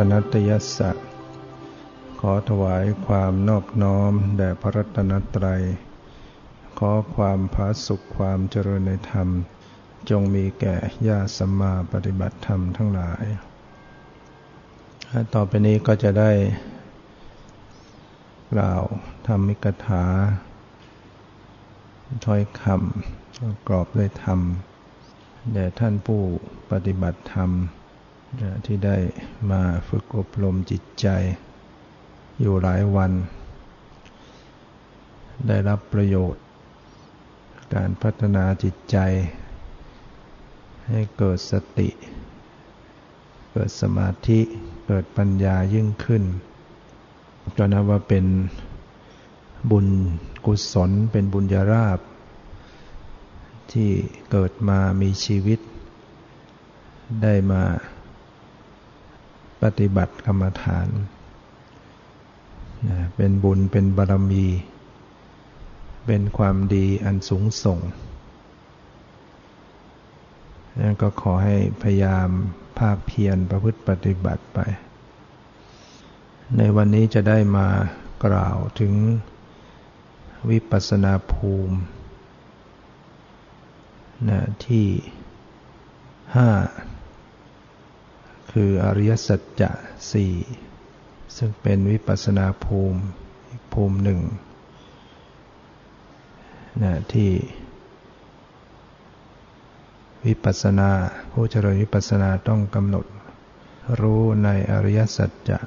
ตนตยสัขอถวายความนอบน้อมแด่พระรัตนตรัย ขอความผาสุขความเจริญในธรรม จงมีแก่ญาสัมมาปฏิบัติธรรมทั้งหลาย ต่อไปนี้ก็จะได้กล่าวธรรมิกถาถ้อยคำกรอบด้วยธรรมแด่ท่านผู้ปฏิบัติธรรม ที่ได้มาฝึกอบรมจิตใจ อยู่หลายวัน ได้รับประโยชน์ การพัฒนาจิตใจ ให้เกิดสติ เกิดสมาธิเกิดปัญญายิ่งขึ้นก็นับว่าเป็นบุญกุศลเป็นบุญญาราบ ที่เกิดมามีชีวิต ได้มา ปฏิบัติกรรมฐานเป็นบุญเป็นบารมี เป็นความดีอันสูงส่งนั่นก็ขอให้พยายามภาคเพียรประพฤติปฏิบัติไป ในวันนี้จะได้มากล่าวถึงวิปัสสนาภูมินะที่ห้า คืออริยสัจจะสี่ซึ่งเป็นวิปัสนาภูมิอีกภูมิหนึ่งนะที่ วิปัสนา ผู้เจริญวิปัสนาต้องกำหนด รู้ในอริยสัจจะ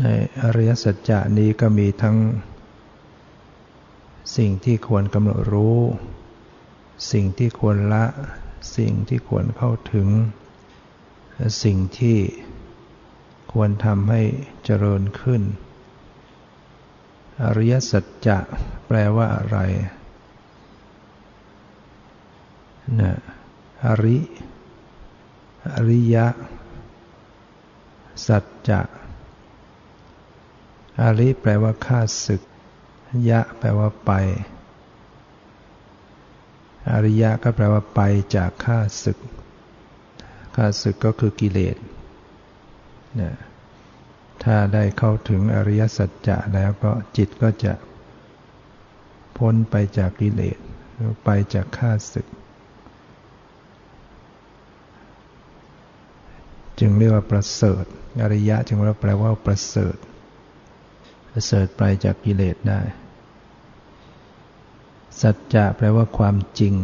ในอริยสัจจะนี้ก็มีทั้ง สิ่งที่ควรกำหนดรู้ สิ่งที่ควรละ สิ่งที่ควรเข้าถึง สิ่งที่ควรทำให้เจริญขึ้น อริยสัจจะแปลว่าอะไรนะอริ อริยะ สัจจะอริแปลว่าข้าศึก ยะ แปลว่าไป อริยะก็แปลว่าไปจากข้าศึก ข้าศึกก็คือกิเลสนะถ้าได้เข้าถึงอริยสัจจะแล้วก็จิตก็จะพ้นไปจากกิเลสไปจากข้าศึก จึงเรียกว่าประเสริฐ อริยะจึงว่าแปลว่าประเสริฐ ประเสริฐไปจากกิเลสได้ สัจจะแปลว่าความจริง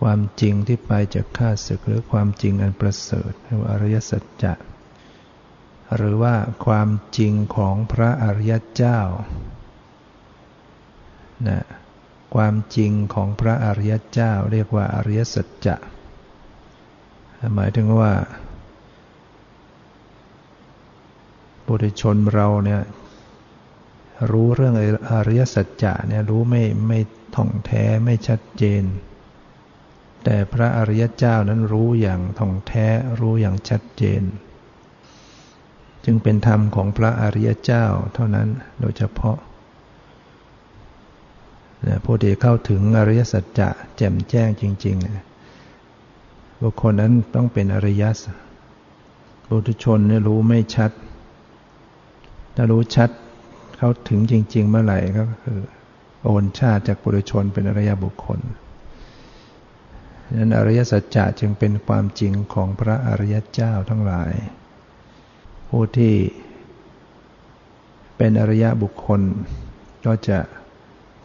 ความจริงที่ไปจากข้าศึกหรือความจริงอันประเสริฐเรียกว่าอริยสัจจะหรือว่าความจริงของพระอริยเจ้านะความจริงของพระอริยเจ้า เรียกว่าอริยสัจจะหมายถึงว่าบุตรชนเราเนี่ยรู้เรื่องอริยสัจจะเนี่ยรู้ไม่ไม่ท่องแท้ไม่ชัดเจน แต่พระอริยเจ้านั้นรู้อย่างท่องแท้รู้อย่างชัดเจน จึงเป็นธรรมของพระอริยเจ้าเท่านั้นโดยเฉพาะผู้ที่เข้าถึงอริยสัจจะแจ่มแจ้งจริงๆบุคคลนั้นต้องเป็นอริยสัจบุตุชนเนี่ยรู้ไม่ชัด ถ้ารู้ชัดเขาถึงจริง ๆ เมื่อไหร่ก็คือ โอนชาติจากบุตุชนเป็นอริยบุคคล นั้นอริยสัจจะจึงเป็นความจริงของพระอริยเจ้าทั้งหลาย ผู้ที่เป็นอริยบุคคล ก็จะ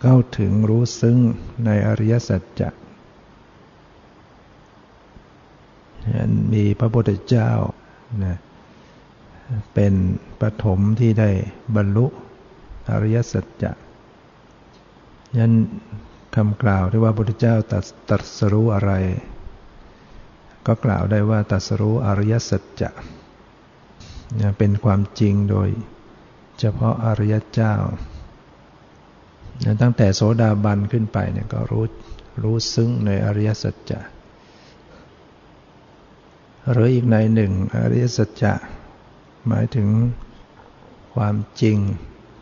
เข้าถึงรู้ซึ้งในอริยสัจจะมีพระพุทธเจ้านะเป็นปฐมที่ได้บรรลุอริยสัจจะยัน คำกล่าวที่ว่าพระพุทธเจ้าตรัสรู้อะไร ก็กล่าวได้ว่าตัดสรู้อริยสัจจะเป็นความจริงโดยเฉพาะอริยเจ้า ตั้งแต่โสดาบันขึ้นไปเนี่ยก็รู้รู้ซึ้งในอริยสัจจะหรืออีกในหนึ่งอริยสัจจะ หมายถึงความจริง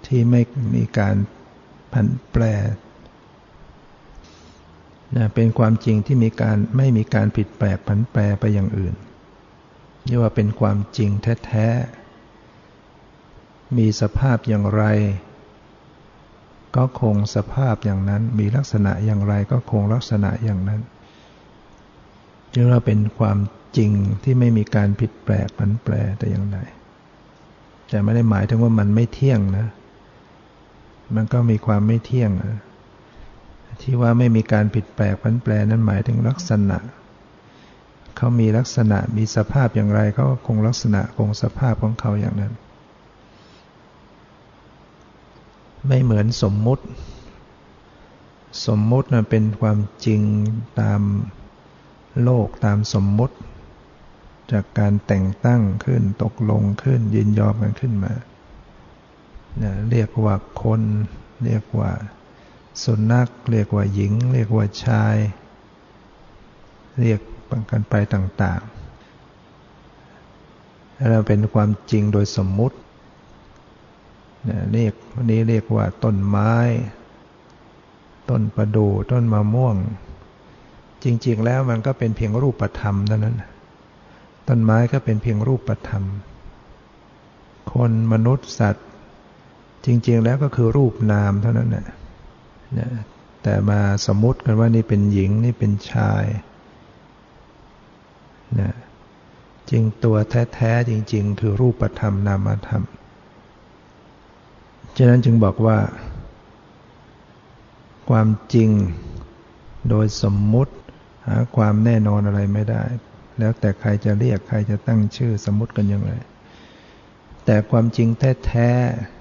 ที่ไม่มีการผันแปร นะเป็นความจริงที่มีการไม่มีการผิดแปลกผันแปรไปอย่างอื่นเรียกว่าเป็นความจริงแท้ๆ มีสภาพอย่างไร ก็คงสภาพอย่างนั้น มีลักษณะอย่างไรก็คงลักษณะอย่างนั้นเรียกว่าเป็นความจริงที่ไม่มีการผิดแปลกผันแปรแต่อย่างใดแต่ไม่ได้หมายถึงว่ามันไม่เที่ยงนะ มันก็มีความไม่เที่ยงนะ ที่ว่าไม่มีการผิดแปลกผันแปรนั้นหมายถึงลักษณะ เขามีลักษณะมีสภาพอย่างไรเขาคงลักษณะคงสภาพของเขาอย่างนั้น ไม่เหมือนสมมุติ สมมุตินะเป็นความจริงตามโลกตามสมมุติ จากการแต่งตั้งขึ้นตกลงขึ้นยินยอมกันขึ้นมาเรียกว่าคน เรียกว่า สุนัขเรียกว่าหญิง เรียกว่าชาย เรียกปังกันไปต่างๆเราเป็นความจริงโดยสมมุติเรียกวันนี้เรียกว่าต้นไม้ ต้นประดู่ต้นมะม่วง จริง ๆ แล้วมันก็เป็นเพียงรูปธรรมเท่านั้น ต้นไม้ก็เป็นเพียงรูปธรรม คนมนุษย์สัตว์ จริง ๆ แล้วก็คือรูปนามเท่านั้นแหละ นะแต่มาสมมติกันว่านี่เป็นหญิงนี่เป็นชายนะจริงตัวแท้ๆจริง ๆ คือรูปธรรมนามธรรม ฉะนั้นจึงบอกว่า ความจริงโดยสมมุติหาความแน่นอนอะไรไม่ได้ แล้วแต่ใครจะเรียกใครจะตั้งชื่อสมมติกันยังไงแต่ความจริงแท้ๆ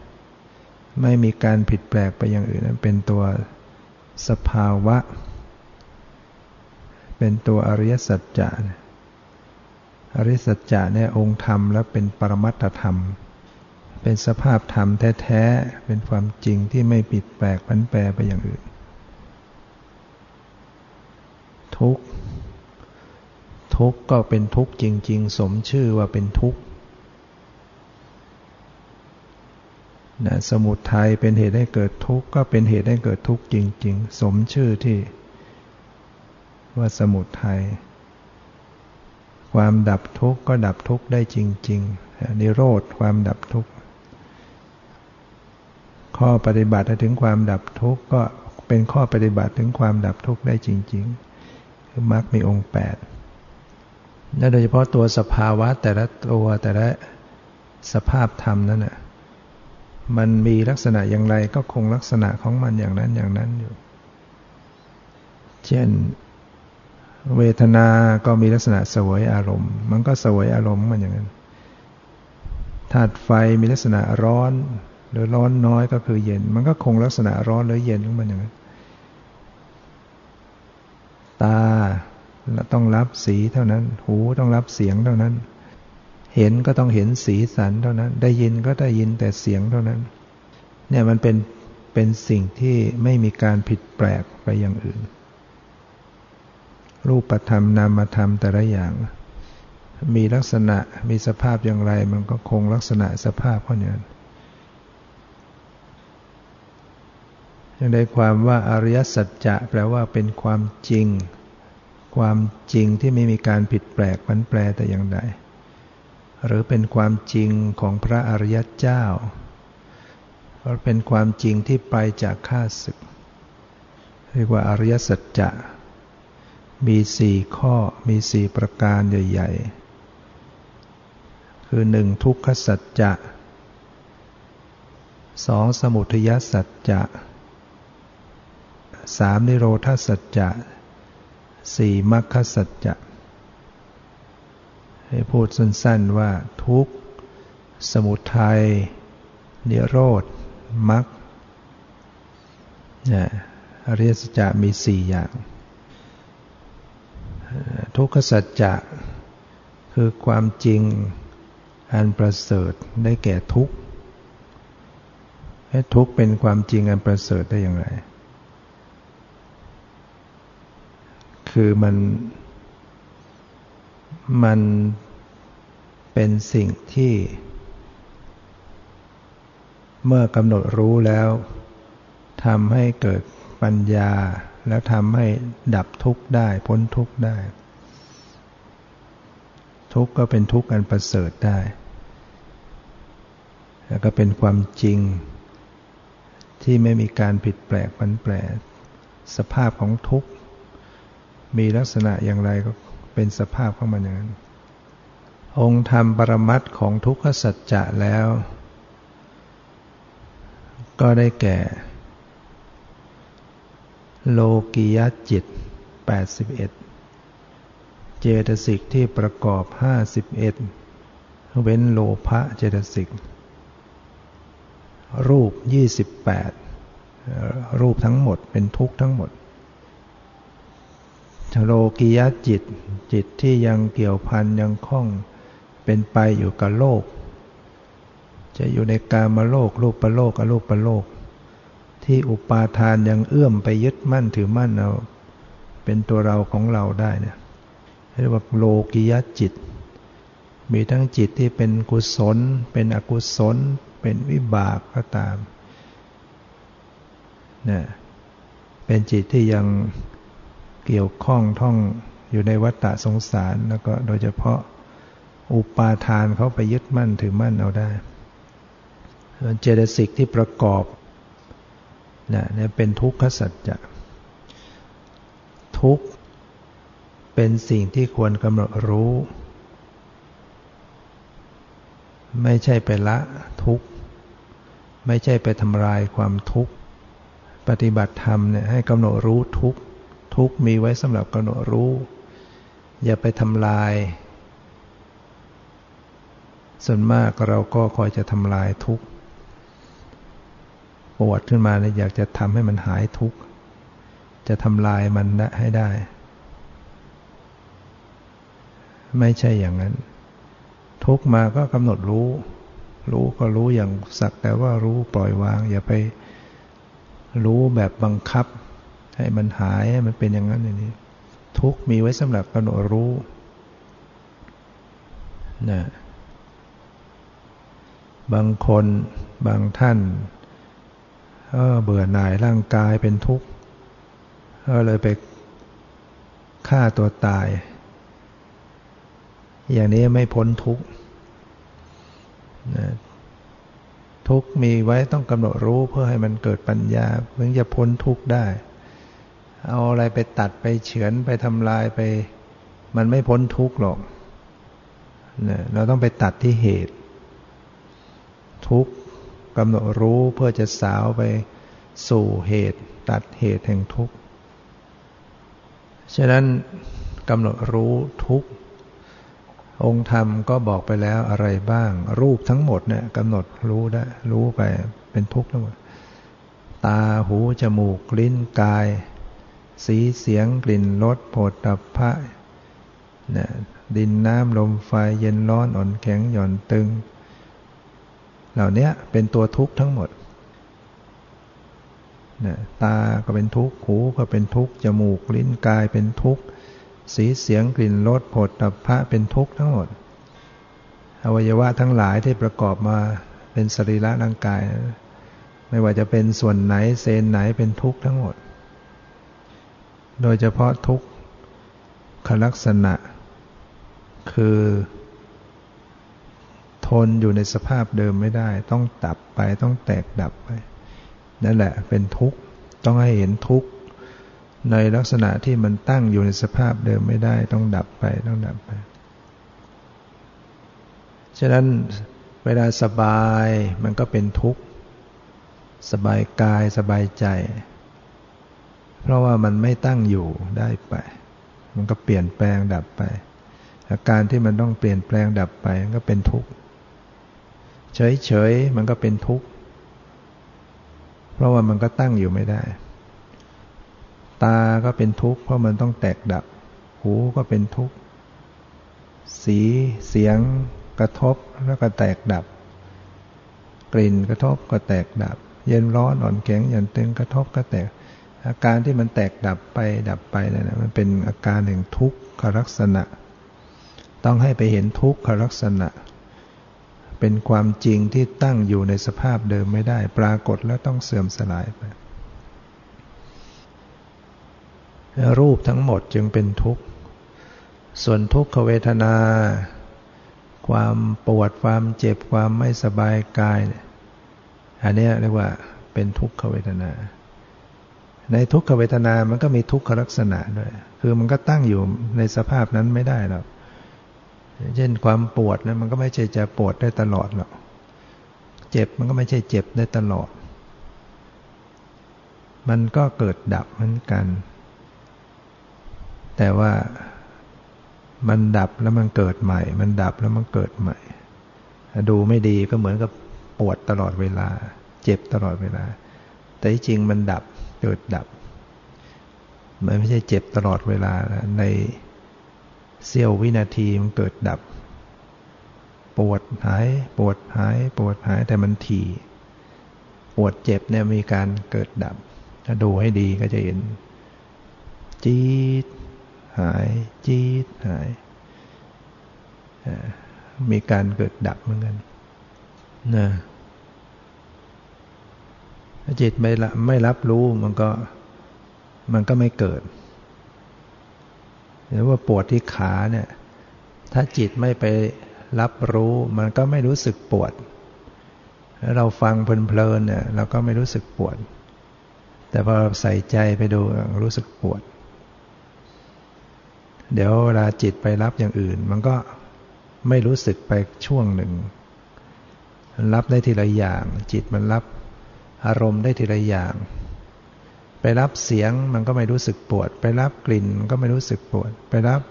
ไม่มีการผิดแปลกไปอย่างอื่นเป็นตัวสภาวะ เป็นตัวอริยสัจจะอริยสัจจะเนี่ยองค์ธรรมและเป็นปรมัตถธรรม เป็นสภาพธรรมแท้ๆ เป็นความจริงที่ไม่ผิดแปลกพันแปรไปอย่างอื่น ทุกทุกก็เป็นทุกจริง ๆ สมชื่อว่าเป็นทุกข์ นะสมุทัยเป็นเหตุให้เกิดทุกข์ก็เป็นเหตุให้เกิดทุกข์จริง ๆ สมชื่อที่ ว่าสมุทัยความดับทุกข์ก็ดับทุกข์ได้จริงๆนิโรธความดับทุกข์ข้อปฏิบัติถึงความดับทุกข์ก็เป็นข้อปฏิบัติถึงความดับทุกข์ได้จริงๆคือมรรคมีองค์แปดและโดยเฉพาะตัวสภาวะแต่ละตัวแต่ละสภาพธรรมนั่นแหละ มันมีลักษณะอย่างไรก็คงลักษณะของมันอย่างนั้นอย่างนั้นอยู่ เช่น เวทนา ก็มีลักษณะสวยอารมณ์ มันก็สวยอารมณ์มันอย่างนั้นธาตุไฟมีลักษณะร้อน หรือร้อนน้อยก็คือเย็น มันก็คงลักษณะร้อนหรือเย็นของมันอย่างนั้น ตาต้องรับสีเท่านั้น หูต้องรับเสียงเท่านั้น เห็นก็ต้องเห็นสีสันเท่านั้น ได้ยินก็ได้ยินแต่เสียงเท่านั้น เนี่ยมันเป็นเป็นสิ่งที่ไม่มีการผิดแปลกไปอย่างอื่น รูปธรรมนามธรรมแต่ละอย่าง มีลักษณะมีสภาพอย่างไร มันก็คงลักษณะสภาพเขาเนี่ยยังได้ความว่าอริยสัจจะแปลว่าเป็นความจริง ความจริงที่ไม่มีการผิดแปลกผันแปรแต่อย่างใด หรือเป็นความจริงของพระอริยเจ้าหรือเป็นความจริงที่ไปจากข้าศึก เรียกว่าอริยสัจจะ มีสี่ข้อมีสี่ประการใหญ่ ๆ คือหนึ่งทุกขสัจจะสองสมุทัยสัจจะสามนิโรธสัจจะสี่มรรคสัจจะ ให้พูดสั้นๆว่าทุกข์ สมุทัยนิโรธมรรคอริยสัจจะมีสี่อย่าง ทุกขสัจจะคือความจริงอันประเสริฐได้แก่ทุกข์ให้ทุกข์เป็นความจริงอันประเสริฐได้อย่างไร คือมัน มันเป็นสิ่งที่ เมื่อกำหนดรู้แล้วทำให้เกิดปัญญา แล้วทำให้ดับทุกข์ได้ พ้นทุกข์ได้ ทุกข์ก็เป็นทุกข์อันประเสริฐได้ แล้วก็เป็นความจริง ที่ไม่มีการผิดแปลกปันแปลสภาพของทุกข์ มีลักษณะอย่างไรก็ เป็นสภาพของมันอย่างนั้น องค์ธรรมปรมัตของทุกขสัจจะแล้ว ก็ได้แก่ โลกิยจิต 81 เจตสิกที่ประกอบ 51 เว้นโลภะเจตสิก รูป 28 รูปทั้งหมดเป็นทุกข์ทั้งหมด โลกิยจิต จิตที่ยังเกี่ยวพันยังคล้องเป็นไปอยู่กับโลก จะอยู่ในกามโลกรูปประโลกอรูประโลก ที่อุปาทานยังเอื้อมไปยึดมั่นถือมั่นเอาเป็นตัวเราของเราได้เนี่ยเรียกว่าโลกิยจิต มีทั้งจิตที่เป็นกุศล เป็นอกุศล เป็นวิบากก็ตามเนี่ยเป็นจิตที่ยัง เกี่ยวข้องท่องอยู่ในวัฏฏะสงสาร แล้วก็โดยเฉพาะอุปาทานเขาไปยึดมั่นถือมั่นเอาได้เจตสิกที่ประกอบนะเนี่ยเป็นทุกขสัจจะทุกเป็นสิ่งที่ควรกำหนดรู้ ไม่ใช่ไปละทุกไม่ใช่ไปทำลายความทุกข์ ปฏิบัติธรรมเนี่ยให้กำหนดรู้ทุก ทุกมีไว้สำหรับกำหนดรู้ อย่าไปทำลาย ส่วนมากเราก็คอยจะทำลายทุกปวดขึ้นมาเนี่ยอยากจะทำให้มันหายทุกจะทำลายมันให้ได้ ไม่ใช่อย่างนั้น ทุกมาก็กำหนดรู้ รู้ก็รู้อย่างสักแต่ว่ารู้ปล่อยวาง อย่าไปรู้แบบบังคับ ให้มันหายให้มันเป็นอย่างนั้นอย่างนี้ทุกมีไว้สำหรับกำหนดรู้นะบางคนบางท่านเบื่อหน่ายร่างกายเป็นทุกข์ก็เลยไปฆ่าตัวตาย อย่างนี้ไม่พ้นทุกข์ทุกข์มีไว้ต้องกำหนดรู้เพื่อให้มันเกิดปัญญาเพื่อจะพ้นทุกข์ได้ เอาอะไรไปตัดไปเฉือนไปทำลายไป มันไม่พ้นทุกข์หรอกเราต้องไปตัดที่เหตุ ทุกข์กำหนดรู้เพื่อจะสาวไปสู่เหตุ ตัดเหตุแห่งทุกข์ฉะนั้นกำหนดรู้ทุกข์องค์ธรรมก็บอกไปแล้วอะไรบ้าง รูปทั้งหมดเนี่ยกำหนดรู้ได้รู้ไปเป็นทุกข์ทั้งหมดตาหู จมูก ลิ้นกาย สีเสียงกลิ่นรสโผฏฐัพพะนี่ยดินน้ำลมไฟเย็นร้อนอ่อนแข็งหย่อนตึง เหล่านี้เป็นตัวทุกข์ทั้งหมดนะตาก็เป็นทุกข์ หูก็เป็นทุกข์ จมูกลิ้นกายเป็นทุกข์ สีเสียงกลิ่นรสผดตับพระเป็นทุกข์ทั้งหมด อวัยวะทั้งหลายที่ประกอบมาเป็นสรีระร่างกาย ไม่ว่าจะเป็นส่วนไหนเซนไหนเป็นทุกข์ทั้งหมด โดยเฉพาะทุกขลักษณะ คือ ทนอยู่ในสภาพเดิมไม่ได้ ต้องดับไปต้องแตกดับไป นั่นแหละเป็นทุกข์ ต้องให้เห็นทุกข์ ในลักษณะที่มันตั้งอยู่ในสภาพเดิมไม่ได้ ต้องดับไปต้องดับไป ฉะนั้นเวลาสบายมันก็เป็นทุกข์ สบายกายสบายใจ เพราะว่ามันไม่ตั้งอยู่ได้ไป มันก็เปลี่ยนแปลงดับไป อาการที่มันต้องเปลี่ยนแปลงดับไปมันก็เป็นทุกข์เฉยๆมันก็เป็นทุกข์เพราะว่ามันก็ตั้งอยู่ไม่ได้ ตาก็เป็นทุกข์เพราะมันต้องแตกดับ หูก็เป็นทุกข์สีเสียงกระทบแล้วก็แตกดับ กลิ่นกระทบก็แตกดับ เย็นร้อนอ่อนแข็งหย่อนตึงกระทบก็แตก อาการที่มันแตกดับไปดับไปนั่นนะมันเป็นอาการแห่งทุกขลักษณะ ต้องให้ไปเห็นทุกขลักษณะ เป็นความจริงที่ตั้งอยู่ในสภาพเดิมไม่ได้ ปรากฏแล้วต้องเสื่อมสลายไป รูปทั้งหมดจึงเป็นทุกข์ ส่วนทุกขเวทนา ความปวดความเจ็บความไม่สบายกาย อันนี้เรียกว่าเป็นทุกขเวทนา ในทุกขเวทนา มันก็มีทุกขลักษณะด้วย คือมันก็ตั้งอยู่ในสภาพนั้นไม่ได้หรอก เช่นความปวดนะมันก็ไม่ใช่จะปวดได้ตลอดหรอก เจ็บมันก็ไม่ใช่เจ็บได้ตลอด มันก็เกิดดับเหมือนกัน แต่ว่ามันดับแล้วมันเกิดใหม่ มันดับแล้วมันเกิดใหม่ ดูไม่ดีก็เหมือนกับปวดตลอดเวลา เจ็บตลอดเวลา แต่จริงมันดับ เกิดดับ มันไม่ใช่เจ็บตลอดเวลา ในเสี้ยววินาทีมันเกิดดับ ปวดหาย ปวดหาย ปวดหายแต่มันถี่ ปวดเจ็บเนี่ยมีการเกิดดับ ถ้าดูให้ดีก็จะเห็น จี๊ดหาย จี๊ดหาย มีการเกิดดับเหมือนกันนะ จิตไม่ไม่รับรู้มันก็มันก็ไม่เกิดหรือว่าปวดที่ขาเนี่ย ถ้าจิตไม่ไปรับรู้ มันก็ไม่รู้สึกปวดแล้วเราฟังเพลินๆเนี่ยเราก็ไม่รู้สึกปวด แต่พอใส่ใจไปดูรู้สึกปวด เดี๋ยวเวลาจิตไปรับอย่างอื่น มันก็ไม่รู้สึกไปช่วงหนึ่ง รับได้ทีละอย่าง จิตมันรับ อารมณ์ได้ทีละอย่าง ไปรับเสียงมันก็ไม่รู้สึกปวด ไปรับกลิ่นก็ไม่รู้สึกปวด ไปรับ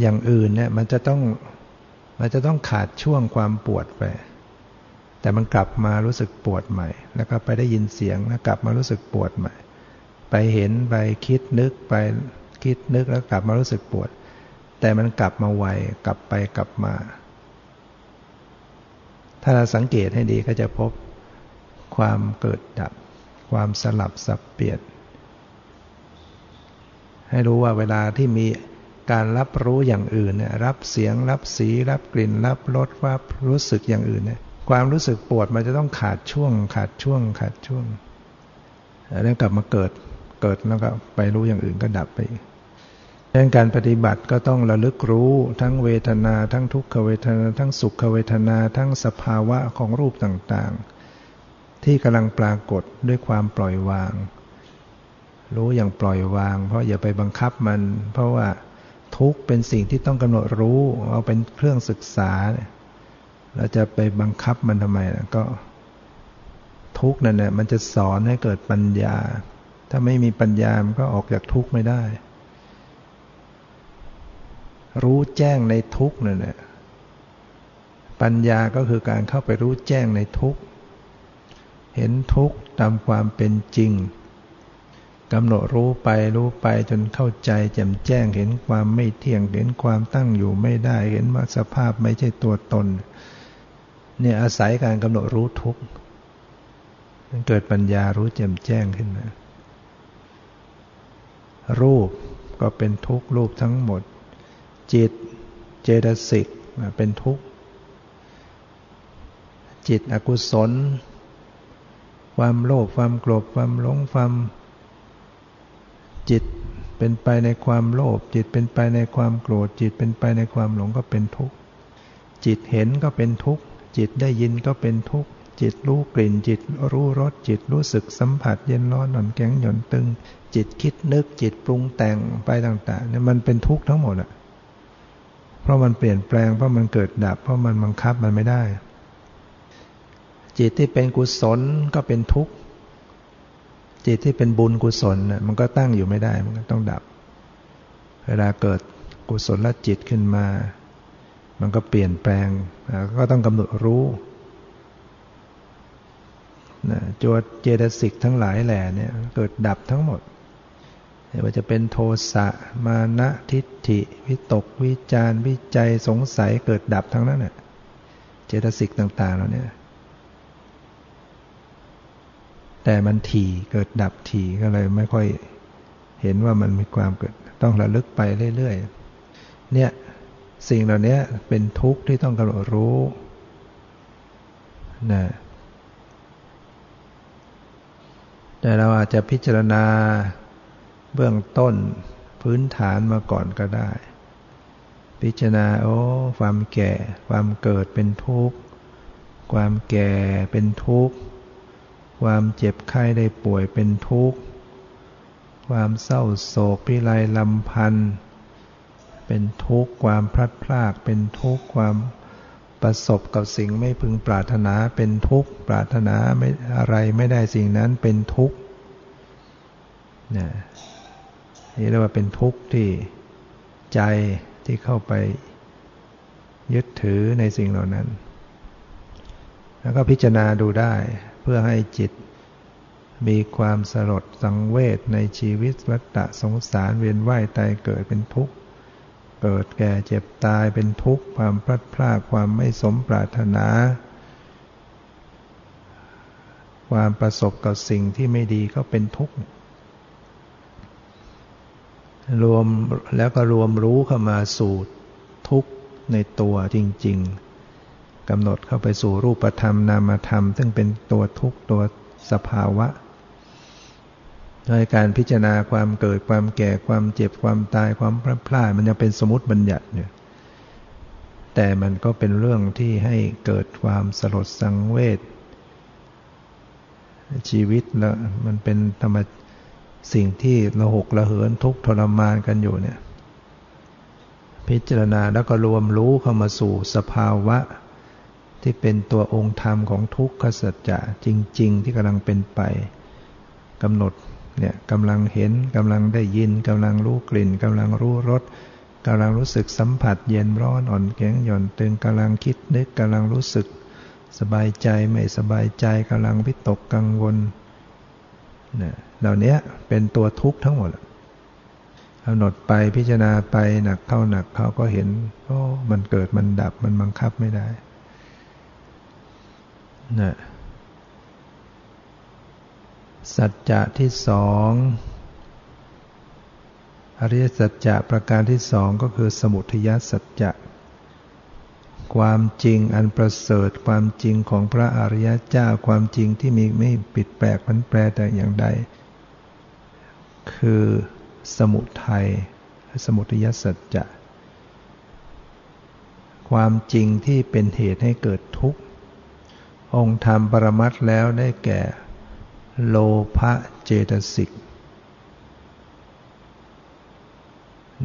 อย่างอื่นเนี่ยมันจะต้องมันจะต้องขาดช่วงความปวดไปแต่มันกลับมารู้สึกปวดใหม่ แล้วก็ไปได้ยินเสียงแล้วกลับมารู้สึกปวดใหม่ ไปเห็นไปคิดนึกไปคิดนึกแล้วกลับมารู้สึกปวด แต่มันกลับมาไวกลับไปกลับมา ถ้าเราสังเกตให้ดีก็จะพบ ความเกิดดับ ความสลับสับเปลี่ยน ให้รู้ว่าเวลาที่มีการรับรู้อย่างอื่นเนี่ยรับเสียงรับสี รับกลิ่น รับรสว่ารู้สึกอย่างอื่นเนี่ยความรู้สึกปวดมันจะต้องขาดช่วง ขาดช่วง ขาดช่วง แล้วกลับมาเกิดเกิดแล้วก็ไปรู้อย่างอื่นก็ดับไปดังนั้นการปฏิบัติก็ต้องระลึกรู้ทั้งเวทนา ทั้งทุกขเวทนา ทั้งสุขเวทนา ทั้งสภาวะของรูปต่างๆ ที่กำลังปรากฏด้วยความปล่อยวาง รู้อย่างปล่อยวาง เพราะอย่าไปบังคับมัน เพราะว่าทุกเป็นสิ่งที่ต้องกำหนดรู้เอาเป็นเครื่องศึกษา เราจะไปบังคับมันทำไมก็ทุกนั่นแหละมันจะสอนให้เกิดปัญญา ถ้าไม่มีปัญญามันก็ออกจากทุกข์ไม่ได้ รู้แจ้งในทุกนั่นแหละปัญญาก็คือการเข้าไปรู้แจ้งในทุกข์ เห็นทุกข์ตามความเป็นจริงกำหนดรู้ไปรู้ไปจนเข้าใจแจ่มแจ้งเห็นความไม่เที่ยงเห็นความตั้งอยู่ไม่ได้ เห็นว่าสภาพไม่ใช่ตัวตน เนี่ยอาศัยการกำหนดรู้ทุกข์เกิดปัญญารู้แจ่มแจ้งขึ้นมารูปก็เป็นทุกข์รูปทั้งหมด จิตเจตสิกเป็นทุกข์จิตอกุศล ความโลภความโกรธความหลงความจิตเป็นไปในความโลภจิตเป็นไปในความโกรธจิตเป็นไปในความหลงก็เป็นทุกข์จิตเห็นก็เป็นทุกข์จิตได้ยินก็เป็นทุกข์จิตรู้กลิ่น จิตรู้รสจิตรู้สึกสัมผัส เย็นร้อนหน่อนแข็งหย่อนตึง จิตคิดนึกจิตปรุงแต่งไปต่างๆเนี่ยมันเป็นทุกข์ทั้งหมดอะเพราะมันเปลี่ยนแปลงเพราะมันเกิดดับ เพราะมันบังคับมันไม่ได้ จิตที่เป็นกุศลก็เป็นทุกข์ จิตที่เป็นบุญกุศลมันก็ตั้งอยู่ไม่ได้ มันก็ต้องดับ เวลาเกิดกุศลลจิตขึ้นมา มันก็เปลี่ยนแปลง ก็ต้องกำหนดรู้นะจวดเจตสิกทั้งหลายแหล่เนี่ยเกิดดับทั้งหมดไม่ว่าจะเป็นโทสะมานะทิฏฐิ วิตก วิจารวิจัยสงสัยเกิดดับทั้งนั้นน่ะเจตสิกต่างๆเราเนี่ย แต่มันถี่เกิดดับถี่ก็เลยไม่ค่อยเห็นว่ามันมีความเกิด ต้องระลึกไปเรื่อยๆ เนี่ยสิ่งเหล่านี้เป็นทุกข์ที่ต้องกำหนดรู้นะแต่เราอาจจะพิจารณาเบื้องต้นพื้นฐานมาก่อนก็ได้ พิจารณาโอ้ความแก่ ความเกิดเป็นทุกข์ ความแก่เป็นทุกข์ ความเจ็บไข้ได้ป่วยเป็นทุกข์ ความเศร้าโศกพิไรลำพันธ์เป็นทุกข์ความพลัดพรากเป็นทุกข์ความประสบกับสิ่งไม่พึงปรารถนาเป็นทุกข์ปรารถนาไม่อะไรไม่ได้สิ่งนั้นเป็นทุกข์นะนี่เรียกว่าเป็นทุกข์ที่ใจที่เข้าไปยึดถือในสิ่งเหล่านั้น แล้วก็พิจารณาดูได้ เพื่อให้จิต มีความสลดสังเวชในชีวิตวัฏฏะสงสารเวียนว่ายตายเกิดเป็นทุกข์ เกิดแก่เจ็บตายเป็นทุกข์ ความพลัดพรากความไม่สมปรารถนา ความประสบกับสิ่งที่ไม่ดีก็เป็นทุกข์รวมแล้วก็รวมรู้เข้ามาสู่ทุกข์ในตัวจริง ๆ กำหนดเข้าไปสู่รูปธรรมนามธรรม ซึ่งเป็นตัวทุกตัวสภาวะโดยการพิจารณาความเกิดความแก่ความเจ็บความตายความพลาดพลาดมันยังเป็นสมมติบัญญัติเนี่ยแต่มันก็เป็นเรื่องที่ให้เกิดความสลดสังเวชชีวิตล้วมันเป็นธรรมสิ่งที่ระหกระเหินทุกทรมานกันอยู่เนี่ย พิจารณาแล้วก็รวมรู้เข้ามาสู่สภาวะ ที่เป็นตัวองค์ธรรมของทุกขสัจจะจริง ๆ ที่กำลังเป็นไปกำหนดเนี่ยกำลังเห็นกำลังได้ยินกำลังรู้กลิ่นกำลังรู้รสกำลังรู้สึกสัมผัสเย็นร้อนอ่อนแข็งหย่อนตึงกำลังคิดนึกกำลังรู้สึก สบายใจไม่สบายใจกำลังวิตกกังวลเนี่ยเหล่านี้เป็นตัวทุกข์ทั้งหมดกำหนดไปพิจารณาไปหนักเข้าหนักเขาก็เห็นโอ้มันเกิดมันดับมันบังคับไม่ได้ นะสัจจะที่สองอริยสัจจะประการที่สองก็คือสมุทัยสัจจะ ความจริงอันประเสริฐความจริงของพระอริยเจ้าความจริงที่มีไม่ปิดแปลกพันแปรแต่อย่างใด คือสมุทัยสมุทัยสัจจะ ความจริงที่เป็นเหตุให้เกิดทุกข์ องค์ธรรมปรมัตแล้วได้แก่ โลภะเจตสิก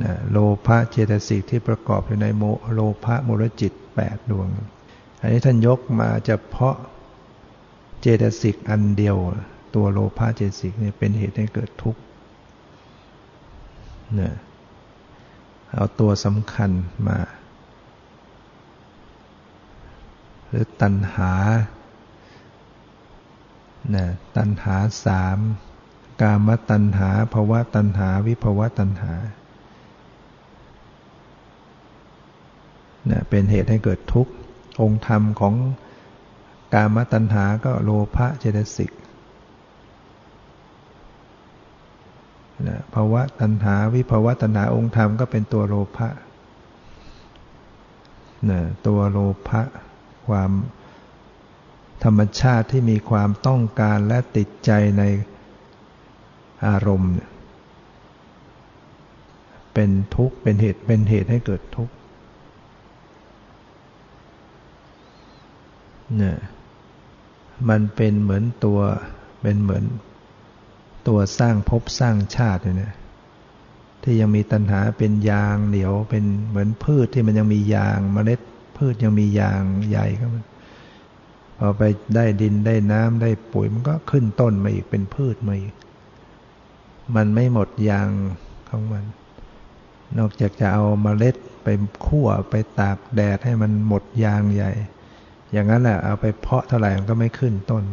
นะโลภะเจตสิกที่ประกอบอยู่ในโมโลภะมูลจิตแปดดวง อันนี้ท่านยกมาเฉพาะเจตสิกอันเดียว ตัวโลภะเจตสิกเนี่ยเป็นเหตุให้เกิดทุกข์นี่ยเอาตัวสำคัญมา หรือตัณหา นะตัณหาสามกามตัณหาภวะตัณหา วิภวะตัณหานะเป็นเหตุให้เกิดทุกข์ องค์ธรรมของกามตัณหาก็โลภะเจตสิกนะภาวะตัณหา วิภาวะตัณหาองค์ธรรมก็เป็นตัวโลภะนะตัวโลภะความ ธรรมชาติที่มีความต้องการและติดใจในอารมณ์ เป็นทุกข์เป็นเหตุเป็นเหตุให้เกิดทุกข์เนี่ยมันเป็นเหมือนตัวเป็นเหมือนตัวสร้างภพสร้างชาติเนี่ยที่ยังมีตัณหาเป็นยางเหนียวเป็นเหมือนพืชที่มันยังมียางเมล็ดพืชยังมียางใหญ่ก็มัน พอไปได้ดินได้น้ำได้ปุ๋ยมันก็ขึ้นต้นมาอีกเป็นพืชมาอีก มันไม่หมดยางของมัน นอกจากจะเอามาเมล็ดไปคั่วไปตากแดดให้มันหมดยางใหญ่ อย่างนั้นแหละเอาไปเพาะเท่าไหร่มันก็ไม่ขึ้นต้น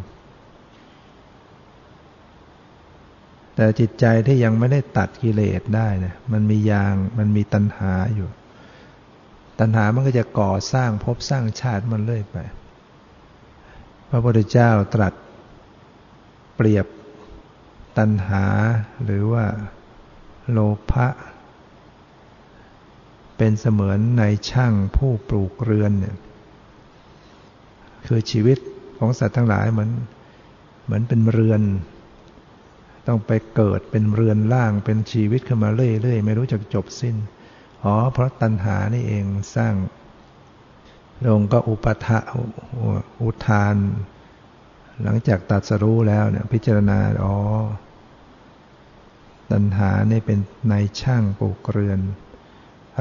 แต่จิตใจที่ยังไม่ได้ตัดกิเลสได้นะมันมียางมันมีตัณหาอยู่ ตัณหามันก็จะก่อสร้างภพสร้างชาติมันเรื่อยไป พระพุทธเจ้าตรัสเปรียบตัณหาหรือว่าโลภะเป็นเสมือนในช่างผู้ปลูกเรือนเนี่ยคือชีวิตของสัตว์ทั้งหลายเหมือนเหมือนเป็นเรือน ต้องไปเกิดเป็นเรือนล่างเป็นชีวิตขึ้นมาเรื่อยๆ ไม่รู้จักจบสิ้น อ๋อ เพราะตัณหานี่เองสร้าง ลงก็อุปทะอุทาน หลังจากตัดสรู้แล้วเนี่ยพิจารณาอ๋อตัณหาเนี่เป็นในช่างปลูกเรือน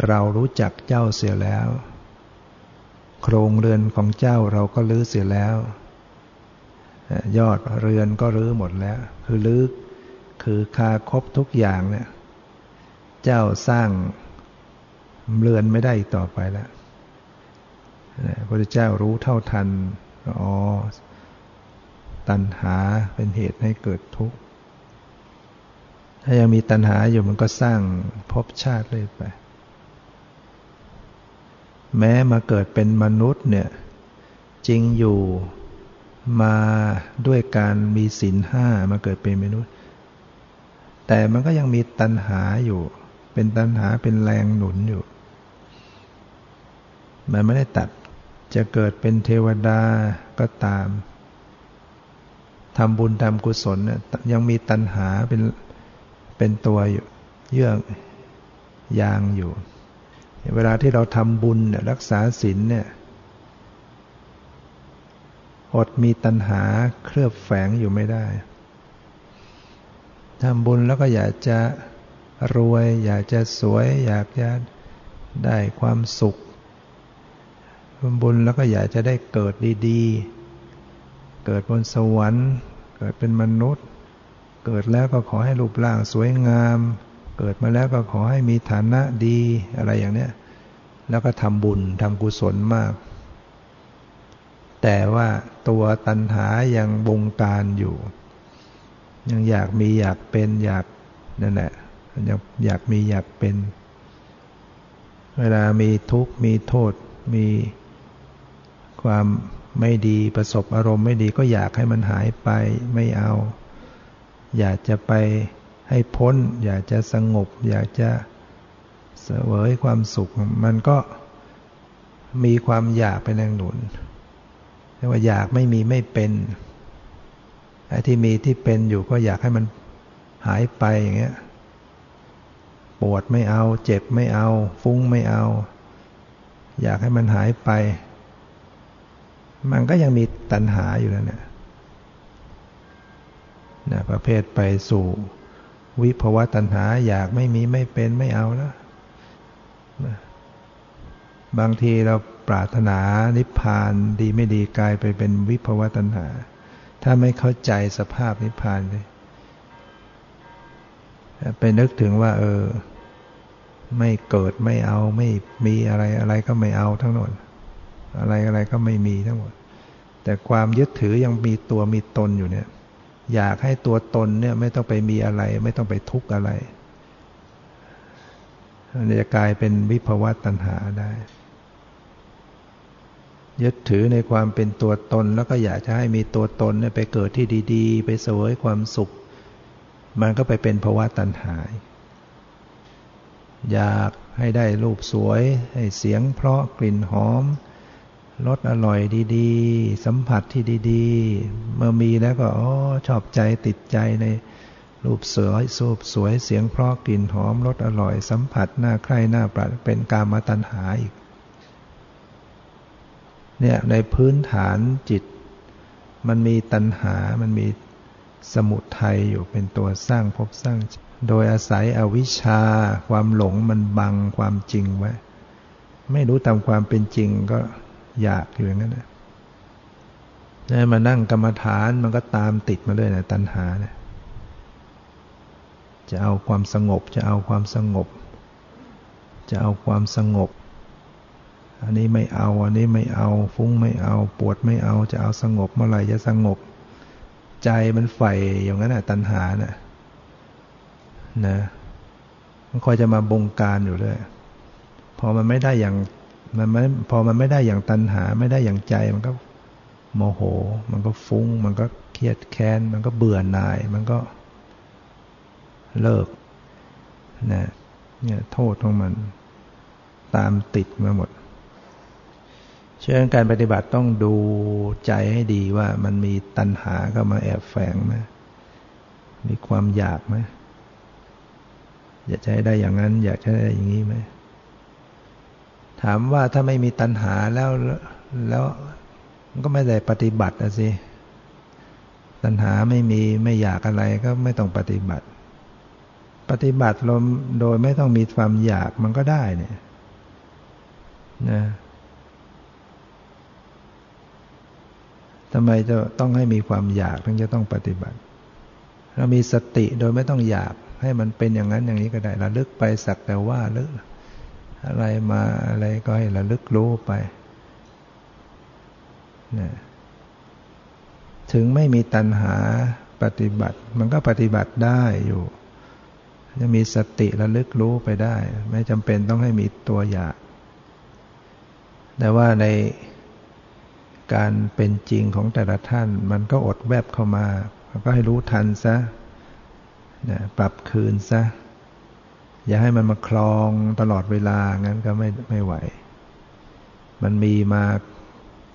เรารู้จักเจ้าเสียแล้ว โครงเรือนของเจ้าเราก็ลื้อเสียแล้ว ยอดเรือนก็รื้อหมดแล้ว คือลื้อคือคาครบทุกอย่างเนี่ย เจ้าสร้างเรือนไม่ได้ต่อไปแล้ว พระเจ้ารู้เท่าทันอ๋อตัณหาเป็นเหตุให้เกิดทุกข์ ถ้ายังมีตัณหาอยู่มันก็สร้างภพชาติเลยไป แม้มาเกิดเป็นมนุษย์เนี่ยจริงอยู่มาด้วยการมีศีลห้ามาเกิดเป็นมนุษย์ แต่มันก็ยังมีตัณหาอยู่ เป็นตัณหาเป็นแรงหนุนอยู่ มันไม่ได้ตัด จะเกิดเป็นเทวดาก็ตามทำบุญทำกุศลเนี่ยยังมีตัณหาเป็นเป็นตัวอยู่เยื่อยางอยู่ เวลาที่เราทำบุญเนี่ยรักษาศีลเนี่ยอดมีตัณหาเคลือบแฝงอยู่ไม่ได้ทำบุญแล้วก็อยากจะรวย อยากจะสวย อยากจะได้ความสุข บุญแล้วก็อยากจะได้เกิดดีๆ เกิดบนสวรรค์ เกิดเป็นมนุษย์ เกิดแล้วก็ขอให้รูปร่างสวยงาม เกิดมาแล้วก็ขอให้มีฐานะดีอะไรอย่างเนี้ย แล้วก็ทำบุญทำกุศลมาก แต่ว่าตัวตัณหายังบงการอยู่ ยังอยากมีอยากเป็นอยากนั่นแหละยังอยากมีอยากเป็น เวลามีทุกข์มีโทษมี ความไม่ดีประสบอารมณ์ไม่ดีก็อยากให้มันหายไปไม่เอา อยากจะไปให้พ้น อยากจะสงบ อยากจะเสวยความสุขมันก็มีความอยากเป็นแรงหนุนเรียกว่าอยากไม่มีไม่เป็นไอ้ที่มีที่เป็นอยู่ก็อยากให้มันหายไปอย่างเงี้ยปวดไม่เอา เจ็บไม่เอา ฟุ้งไม่เอา อยากให้มันหายไป มันก็ยังมีตัณหาอยู่แล้วเนี่ยนะประเภทไปสู่วิภวะตัณหาอยากไม่มีไม่เป็นไม่เอาแล้วบางทีเราปรารถนานิพพานดีไม่ดีกลายไปเป็นวิภวะตัณหา ถ้าไม่เข้าใจสภาพนิพพานเลยไปนึกถึงว่า เออ ไม่เกิดไม่เอาไม่มีอะไรอะไรก็ไม่เอาทั้งหมด อะไรอะไรก็ไม่มีทั้งหมด แต่ความยึดถือยังมีตัวมีตนอยู่เนี่ย อยากให้ตัวตนเนี่ยไม่ต้องไปมีอะไร ไม่ต้องไปทุกข์อะไรมันจะกลายเป็นวิภวตัณหาได้ ยึดถือในความเป็นตัวตนแล้วก็อยากจะให้มีตัวตนไปเกิดที่ดีๆ ไปเสวยความสุข มันก็ไปเป็นภาวะตัณหา อยากให้ได้รูปสวย ให้เสียงเพราะกลิ่นหอม รสอร่อยดีๆ สัมผัสที่ดีๆ เมื่อมีแล้วก็อ๋อชอบใจติดใจในรูปสวยสูบสวยเสียงเพราะกลิ่นหอมรสอร่อย สัมผัสหน่าใคร่น่าปราเป็นกามตัณหาอีกเนี่ยในพื้นฐานจิต มันมีตัณหา มันมีสมุทัยอยู่เป็นตัวสร้างภพสร้าง โดยอาศัยอวิชชา ความหลงมันบังความจริงไว้ ไม่รู้ตามความเป็นจริงก็ อยากอยู่อย่างนั้นนะมานั่งกรรมฐานมันก็ตามติดมาเลยนะตัณหานะจะเอาความสงบ จะเอาความสงบ จะเอาความสงบ อันนี้ไม่เอา อันนี้ไม่เอา ฟุ้งไม่เอา ปวดไม่เอา จะเอาสงบเมื่อไหร่จะสงบ ใจมันใฝ่อย่างนั้นน่ะตัณหาน่ะนะมันคอยจะมาบงการอยู่เลยพอมันไม่ได้อย่าง มันไม่พอมันไม่ได้อย่างตัณหา ไม่ได้อย่างใจมันก็โมโห มันก็ฟุง้ง มันก็เครียดแค้น มันก็เบื่อหน่าย มันก็เลิกนะเนี่ยโทษของมันตามติดมาหมดเชื่อการปฏิบัติต้องดูใจให้ดีว่ามันมีตัณหาเข้ามาแอบแฝงไหมมีความอยากไหมอยากจะให้ได้อย่างนั้น อยากจะได้อย่างนี้ไหม ถามว่าถ้าไม่มีตัณหาแล้วแล้วมันก็ไม่ได้ปฏิบัติอะสิตัณหาไม่มีไม่อยากอะไรก็ไม่ต้องปฏิบัติ ปฏิบัติลมโดยไม่ต้องมีความอยากมันก็ได้เนี่ยนะทำไมจะต้องให้มีความอยากถึงจะต้องปฏิบัติ เรามีสติโดยไม่ต้องอยาก ให้มันเป็นอย่างนั้นอย่างนี้ก็ได้ระลึกไปสักแต่ว่าลึก อะไรมาอะไรก็ให้ระลึกรู้ไปนะถึงไม่มีตัณหาปฏิบัติ มันก็ปฏิบัติได้อยู่จะมีสติระลึกรู้ไปได้ ไม่จำเป็นต้องให้มีตัวอยาก แต่ว่าในการเป็นจริงของแต่ละท่าน มันก็อดแวบเข้ามา ก็ให้รู้ทันซะนะปรับคืนซะ อย่าให้มันมาคลองตลอดเวลา งั้นก็ไม่ไม่ไหว มันมีมา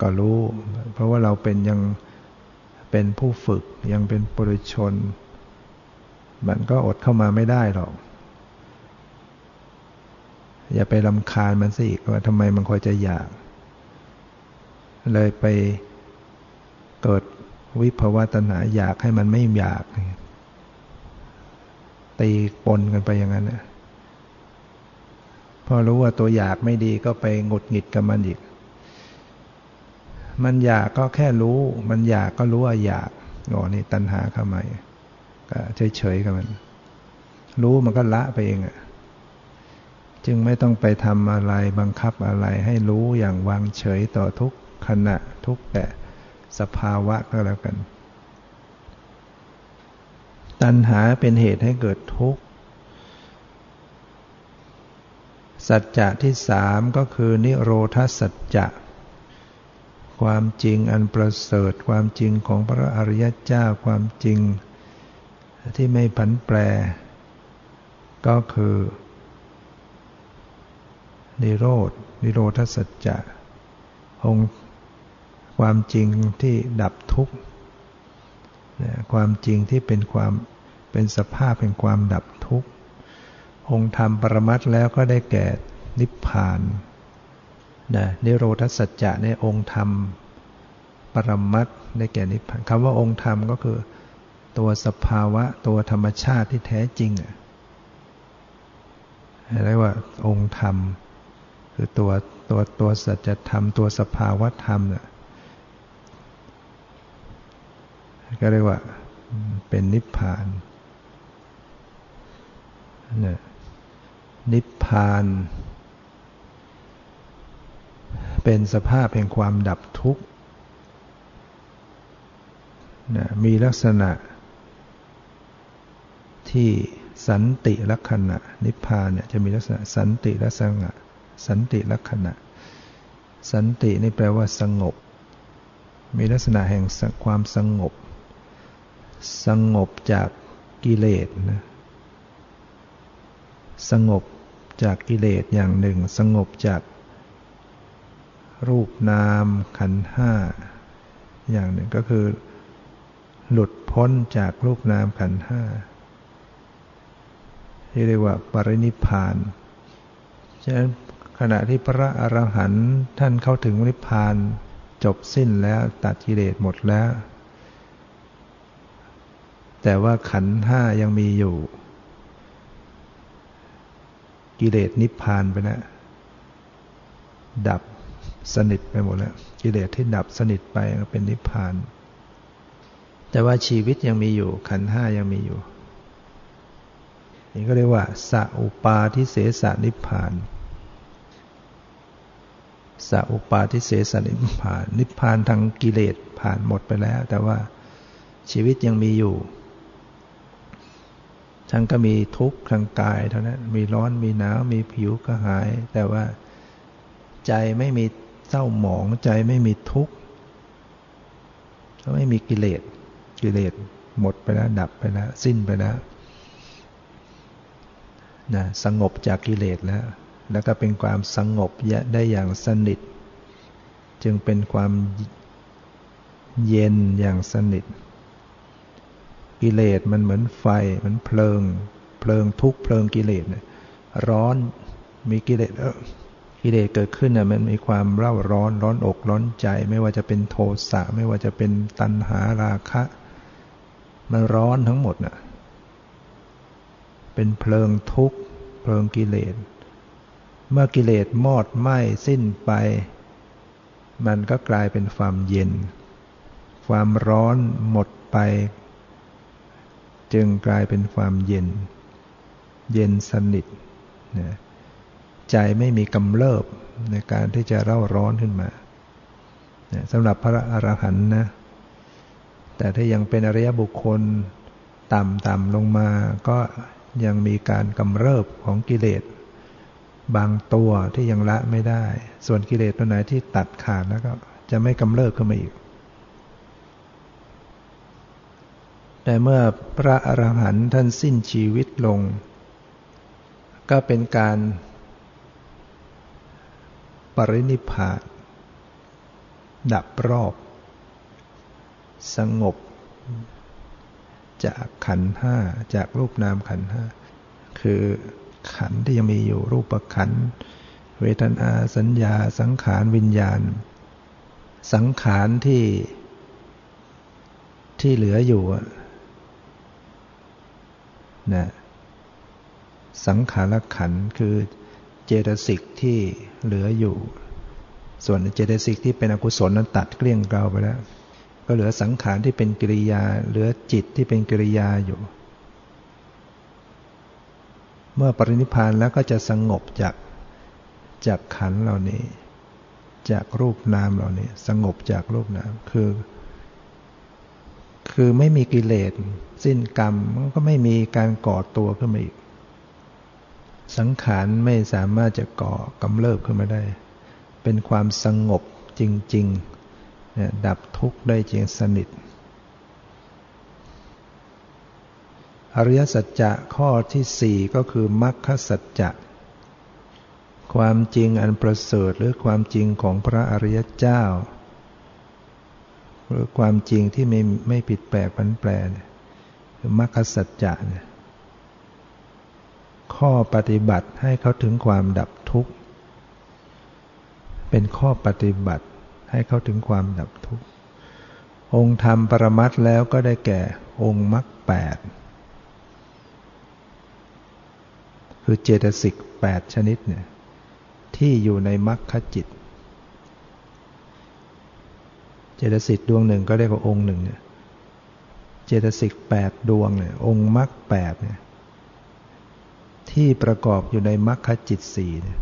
ก็รู้ เพราะว่าเราเป็นยังเป็นผู้ฝึกยังเป็นปุถุชน มันก็อดเข้ามาไม่ได้หรอก อย่าไปลำคาญมันสิว่าทำไมมันคอยจะอยาก เลยไปเกิดวิภวตนาอยากให้มันไม่อยาก ตีปนกันไปอย่างนั้นนะ พอรู้ว่าตัวอยากไม่ดีก็ไปหงุดหงิดกับมันอีก มันอยากก็แค่รู้ มันอยากก็รู้ว่าอยากอ๋อนี่ตัณหาเข้ามาก็เฉยๆกับมัน รู้มันก็ละไปเองอะจึงไม่ต้องไปทำอะไรบังคับอะไร ให้รู้อย่างวางเฉยต่อทุกขณะทุกแต่สภาวะก็แล้วกัน ตัณหาเป็นเหตุให้เกิดทุกข์ สัจจะที่สามก็คือนิโรธสัจจะ ความจริงอันประเสริฐความจริงของพระอริยเจ้าความจริง ที่ไม่ผันแปร ก็คือ นิโรธนิโรธสัจจะองความจริงที่ดับทุกข์ความจริงที่เป็นความเป็นสภาพแห่งความดับทุกข์ องค์ธรรมปรมัตแล้วก็ได้แก่นิพพานนะนิโรธสัจจะในองค์ธรรม ปรมัตได้แก่นิพพานคำว่าองค์ธรรมก็คือ ตัวสภาวะตัวธรรมชาติที่แท้จริงเรียกว่าองค์ธรรม คือตัวตัวตัวสัจธรรม ตัวสภาวะธรรมเนี่ยก็เรียกว่าเป็นนิพพานเนี่ย นิพพาน เป็นสภาพแห่งความดับทุกข์นะมีลักษณะ ที่สันติลักษณะ นิพพานเนี่ยจะมีลักษณะสันติลักษณะ สันติลักษณะ สันตินี่แปลว่าสงบ มีลักษณะแห่งความสงบ สงบจากกิเลสนะสงบ จากกิเลสอย่างหนึ่ง สงบจากรูปนามขันห้าอย่างหนึ่งก็คือ หลุดพ้นจากรูปนามขันห้าที่เรียกว่าปรินิพานฉะนั้นขณะที่พระอรหันต์ท่านเข้าถึงนิพพานจบสิ้นแล้วตัดกิเลสหมดแล้ว แต่ว่าขันห้ายังมีอยู่ กิเลสนิพพานไปแล้วดับสนิทไปหมดแล้ว กิเลสที่ดับสนิทไปก็เป็นนิพพาน แต่ว่าชีวิตยังมีอยู่ ขันห้ายังมีอยู่ นี่ก็เรียกว่าสัอุปาทิเสสนิพพานสัอุปาทิเสสนิพพาน นิพพานทางกิเลสผ่านหมดไปแล้ว แต่ว่าชีวิตยังมีอยู่ ท่านก็มีทุกข์ทางกายเท่านั้น มีร้อนมีหนาวมีผิวก็หาย แต่ว่าใจไม่มีเศร้าหมองใจไม่มีทุกข์ไม่มีกิเลสกิเลสหมดไปแล้วดับไปแล้วสิ้นไปแล้วนะสงบจากกิเลสแล้ว แล้วก็เป็นความสงบได้อย่างสนิท จึงเป็นความเย็นอย่างสนิท กิเลสมันเหมือนไฟ มันเพลิง เพลิงทุกเพลิงกิเลสเนี่ยร้อนมีกิเลสกิเลสเกิดขึ้นน่ะมันมีความเร่าร้อนร้อนอกร้อนใจ ไม่ว่าจะเป็นโทสะไม่ว่าจะเป็นตัณหาราคะ มันร้อนทั้งหมดน่ะเป็นเพลิงทุกข์เพลิงกิเลสเมื่อกิเลสมอดไหม้สิ้นไป มันก็กลายเป็นความเย็น ความร้อนหมดไป จึงกลายเป็นความเย็น เย็นสนิทนะใจไม่มีกำเริบในการที่จะเร่าร้อนขึ้นมาสำหรับพระอรหันต์นะ แต่ถ้ายังเป็นอริยบุคคลต่ำๆลงมาก็ยังมีการกำเริบของกิเลส บางตัวที่ยังละไม่ได้ ส่วนกิเลสตัวไหนที่ตัดขาดแล้วก็จะไม่กำเริบขึ้นมาอีก แต่เมื่อพระอรหันต์ท่านสิ้นชีวิตลง ก็เป็นการ ปรินิพานดับรอบ สงบ จากขันห้าจากรูปนามขันห้า คือขันที่ยังมีอยู่รูปขัน เวทนาสัญญาสังขารวิญญาณ สังขารที่ที่เหลืออยู่ นะสังขารขันคือเจตสิกที่เหลืออยู่ ส่วนเจตสิกที่เป็นอกุศลนั้นตัดเกลี้ยงเกลาไปแล้ว ก็เหลือสังขารที่เป็นกิริยา เหลือจิตที่เป็นกิริยาอยู่ เมื่อปรินิพานแล้วก็จะสงบจากจากขันเหล่านี้ จากรูปนามเหล่านี้ สงบจากรูปนามคือ คือไม่มีกิเลสสิ้นกรรมมันก็ไม่มีการก่อตัวขึ้นมาอีก สังขารไม่สามารถจะก่อกำเริบขึ้นมาได้ เป็นความสงบจริงๆ ดับทุกข์ได้จริงสนิท อริยสัจจะข้อที่สี่ก็คือมรรคสัจจะ ความจริงอันประเสริฐหรือความจริงของพระอริยเจ้า หรือความจริงที่ไม่ไม่ผิดแปลกผันแปรคือมรรคสัจจะเนี่ยข้อปฏิบัติให้เขาถึงความดับทุกข์ เป็นข้อปฏิบัติให้เขาถึงความดับทุกข์ องค์ธรรมปรมัตแล้วก็ได้แก่องค์มรรคแปดคือเจตสิกแปดชนิดเนี่ยที่อยู่ในมรรคจิต เจตสิกดวงหนึ่งก็เรียกว่าองค์หนึ่งเนี่ยเจตสิกแปดดวงเนี่ยองค์มรรคแปดเนี่ยที่ประกอบอยู่ในมรรคจิตสี่เนี่ย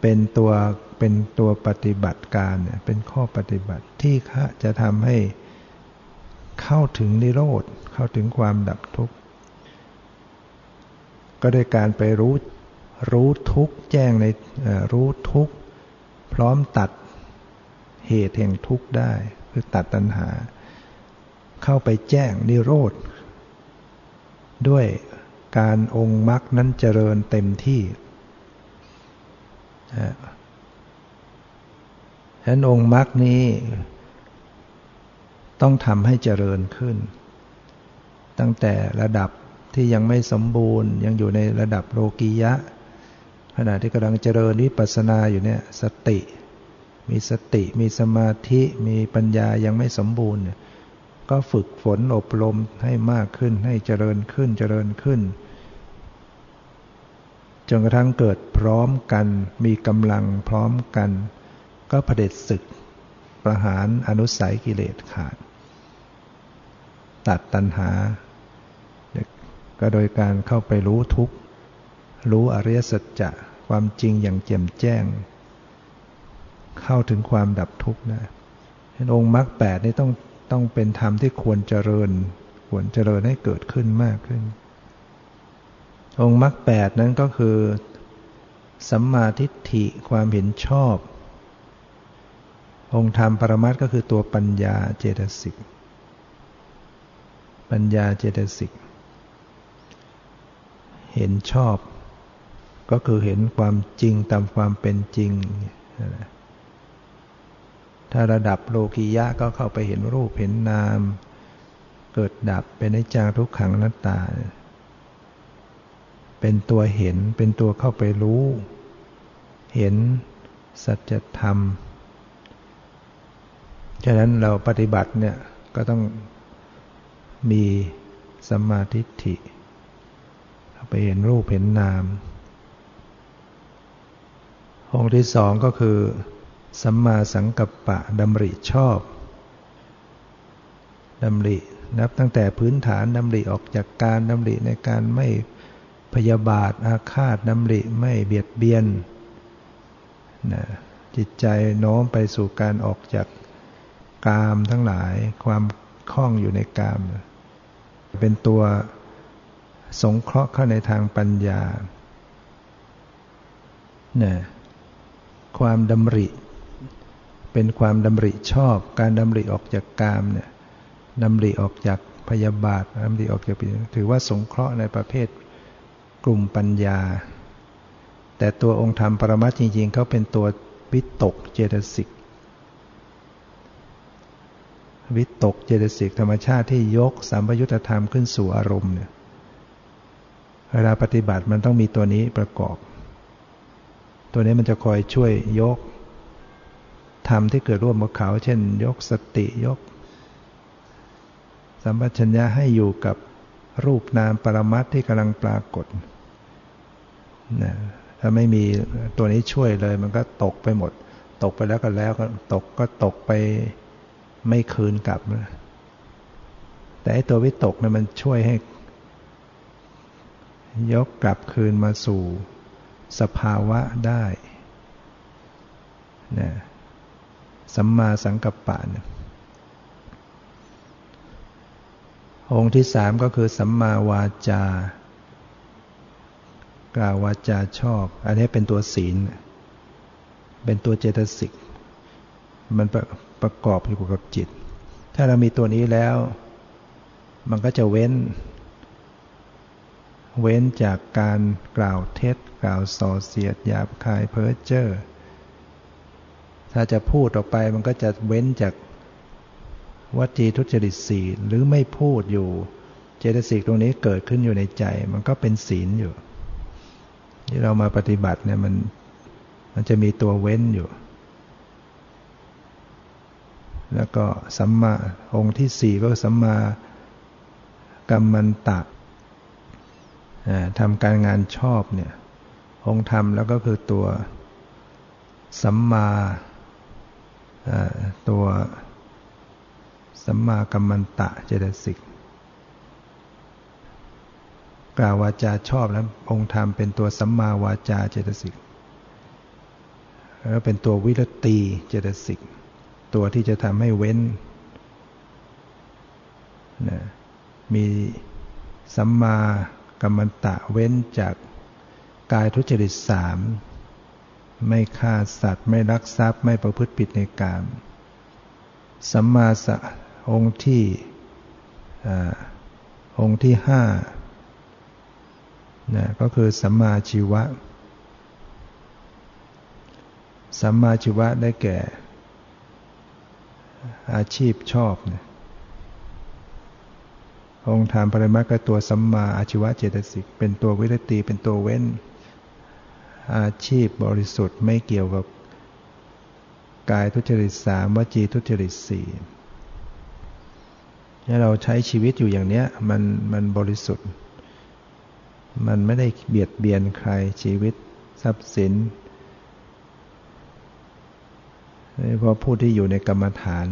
เป็นตัวเป็นตัวปฏิบัติการเนี่ยเป็นข้อปฏิบัติที่จะทำให้เข้าถึงนิโรธเข้าถึงความดับทุกข์ ก็ได้การไปรู้รู้ทุกข์แจ้งในรู้ทุกข์พร้อมตัด เหตุแห่งทุกข์ได้ คือตัดตัณหา เข้าไปแจ้งนิโรธ ด้วยการองค์มรรคนั้นเจริญเต็มที่ฉะนั้นองค์มรรคนี้ ต้องทำให้เจริญขึ้น ตั้งแต่ระดับที่ยังไม่สมบูรณ์ ยังอยู่ในระดับโลกียะ ขณะที่กำลังเจริญวิปัสสนาอยู่เนี่ยสติ มีสติมีสมาธิมีปัญญายังไม่สมบูรณ์ ก็ฝึกฝนอบรมให้มากขึ้นให้เจริญขึ้นเจริญขึ้น จนกระทั่งเกิดพร้อมกัน มีกำลังพร้อมกัน ก็เผด็จศึกประหารอนุสัยกิเลสขาด ตัดตัณหา ก็โดยการเข้าไปรู้ทุกข์ รู้อริยสัจจะความจริงอย่างแจ่มแจ้ง เข้าถึงความดับทุกข์นะองค์มรรคแปดนี่ต้องต้องเป็นธรรมที่ควรเจริญ ควรเจริญให้เกิดขึ้นมากขึ้น องค์มรรคแปดนั้นก็คือสัมมาทิฏฐิความเห็นชอบ องค์ธรรมปรมัตก็คือตัวปัญญาเจตสิก ปัญญาเจตสิก เห็นชอบ ก็คือเห็นความจริงตามความเป็นจริง ถ้าระดับโลกียะก็เข้าไปเห็นรูปเห็นนาม เกิดดับเป็นอนิจจังทุกขังนัตตา เป็นตัวเห็นเป็นตัวเข้าไปรู้ เห็นสัจธรรม ฉะนั้นเราปฏิบัติเนี่ยก็ต้องมีสมาธิิไปเห็นรูปเห็นนาม องค์ที่สองก็คือ สัมมาสังกัปปะดำริชอบดำรินับตั้งแต่พื้นฐานดำริออกจากการดำริในการไม่พยาบาทอาฆาตดำริไม่เบียดเบียนนะจิตใจโน้มไปสู่การออกจากกามทั้งหลายความคล้องอยู่ในกาม เป็นตัวสงเคราะห์เข้าในทางปัญญานะความดำริ เป็นความดำริชอบ การดำริออกจากกามเนี่ยดำริออกจากพยาบาทดำริออกจากถือว่าสงเคราะห์ในประเภทกลุ่มปัญญา แต่ตัวองค์ธรรมปรมัตจริงๆเขาเป็นตัววิตกเจตสิกวิตกเจตสิกธรรมชาติที่ยกสัมปยุตธรรมขึ้นสู่อารมณ์เนี่ยเวลาปฏิบัติมันต้องมีตัวนี้ประกอบ ตัวนี้มันจะคอยช่วยยก ธรรมที่เกิดร่วมกับเขา เช่น ยกสติยก สัมปชัญญะให้อยู่กับรูปนามปรมัตที่กำลังปรากฏนะถ้าไม่มีตัวนี้ช่วยเลย มันก็ตกไปหมด ตกไปแล้วก็แล้วก็ตกก็ตกไปไม่คืนกลับนะแต่ไอ้ตัววิตกเนี่ยมันช่วยให้ ยกกลับคืนมาสู่สภาวะได้นะ สัมมาสังกัปปะเนี่ยองค์ที่สามก็คือสัมมาวาจา กล่าววาจาชอบ อันนี้เป็นตัวศีล เป็นตัวเจตสิก มันประประกอบอยู่กับจิต ถ้าเรามีตัวนี้แล้ว มันก็จะเว้น เว้นจากการกล่าวเท็จ กล่าวส่อเสียดหยาบคายเพ้อเจ้อ ถ้าจะพูดออกไปมันก็จะเว้นจากวจีทุจริตสีหรือไม่พูดอยู่ เจตสิกตรงนี้เกิดขึ้นอยู่ในใจ มันก็เป็นศีลอยู่ ที่เรามาปฏิบัติเนี่ยมันมันจะมีตัวเว้นอยู่ แล้วก็สัมมาองค์ที่สี่ก็สัมมากรรมันตะทำการงานชอบเนี่ยองค์ธรรมแล้วก็คือตัวสัมมา ตัวสัมมากัมมันตะเจตสิกกล่าววาจาชอบแล้วองค์ธรรมเป็นตัวสัมมาวาจาเจตสิกแล้วเป็นตัววิรตีเจตสิกตัวที่จะทำให้เว้นนะมีสัมมากัมมันตะเว้นจากกายทุจริตสาม ไม่ฆ่าสัตว์ ไม่รักทรัพย์ ไม่ประพฤติผิดในกามสัมมาสองค์ที่องค์ที่ห้านะก็คือสัมมาชีวะ สัมมาชีวะได้แก่ อาชีพชอบนะองค์ธรรมปรมาก็ตัวสัมมาอาชีวะเจตสิก เป็นตัววิรติเป็นตัวเว้น อาชีพบริสุทธิ์ไม่เกี่ยวกับกายทุจริตสามวจีทุจริตสี่ถ้าเราใช้ชีวิตอยู่อย่างเนี้ยมันมันบริสุทธิ์ มันไม่ได้เบียดเบียนใครชีวิตทรัพย์สินเพราะผู้ที่อยู่ในกรรมฐาน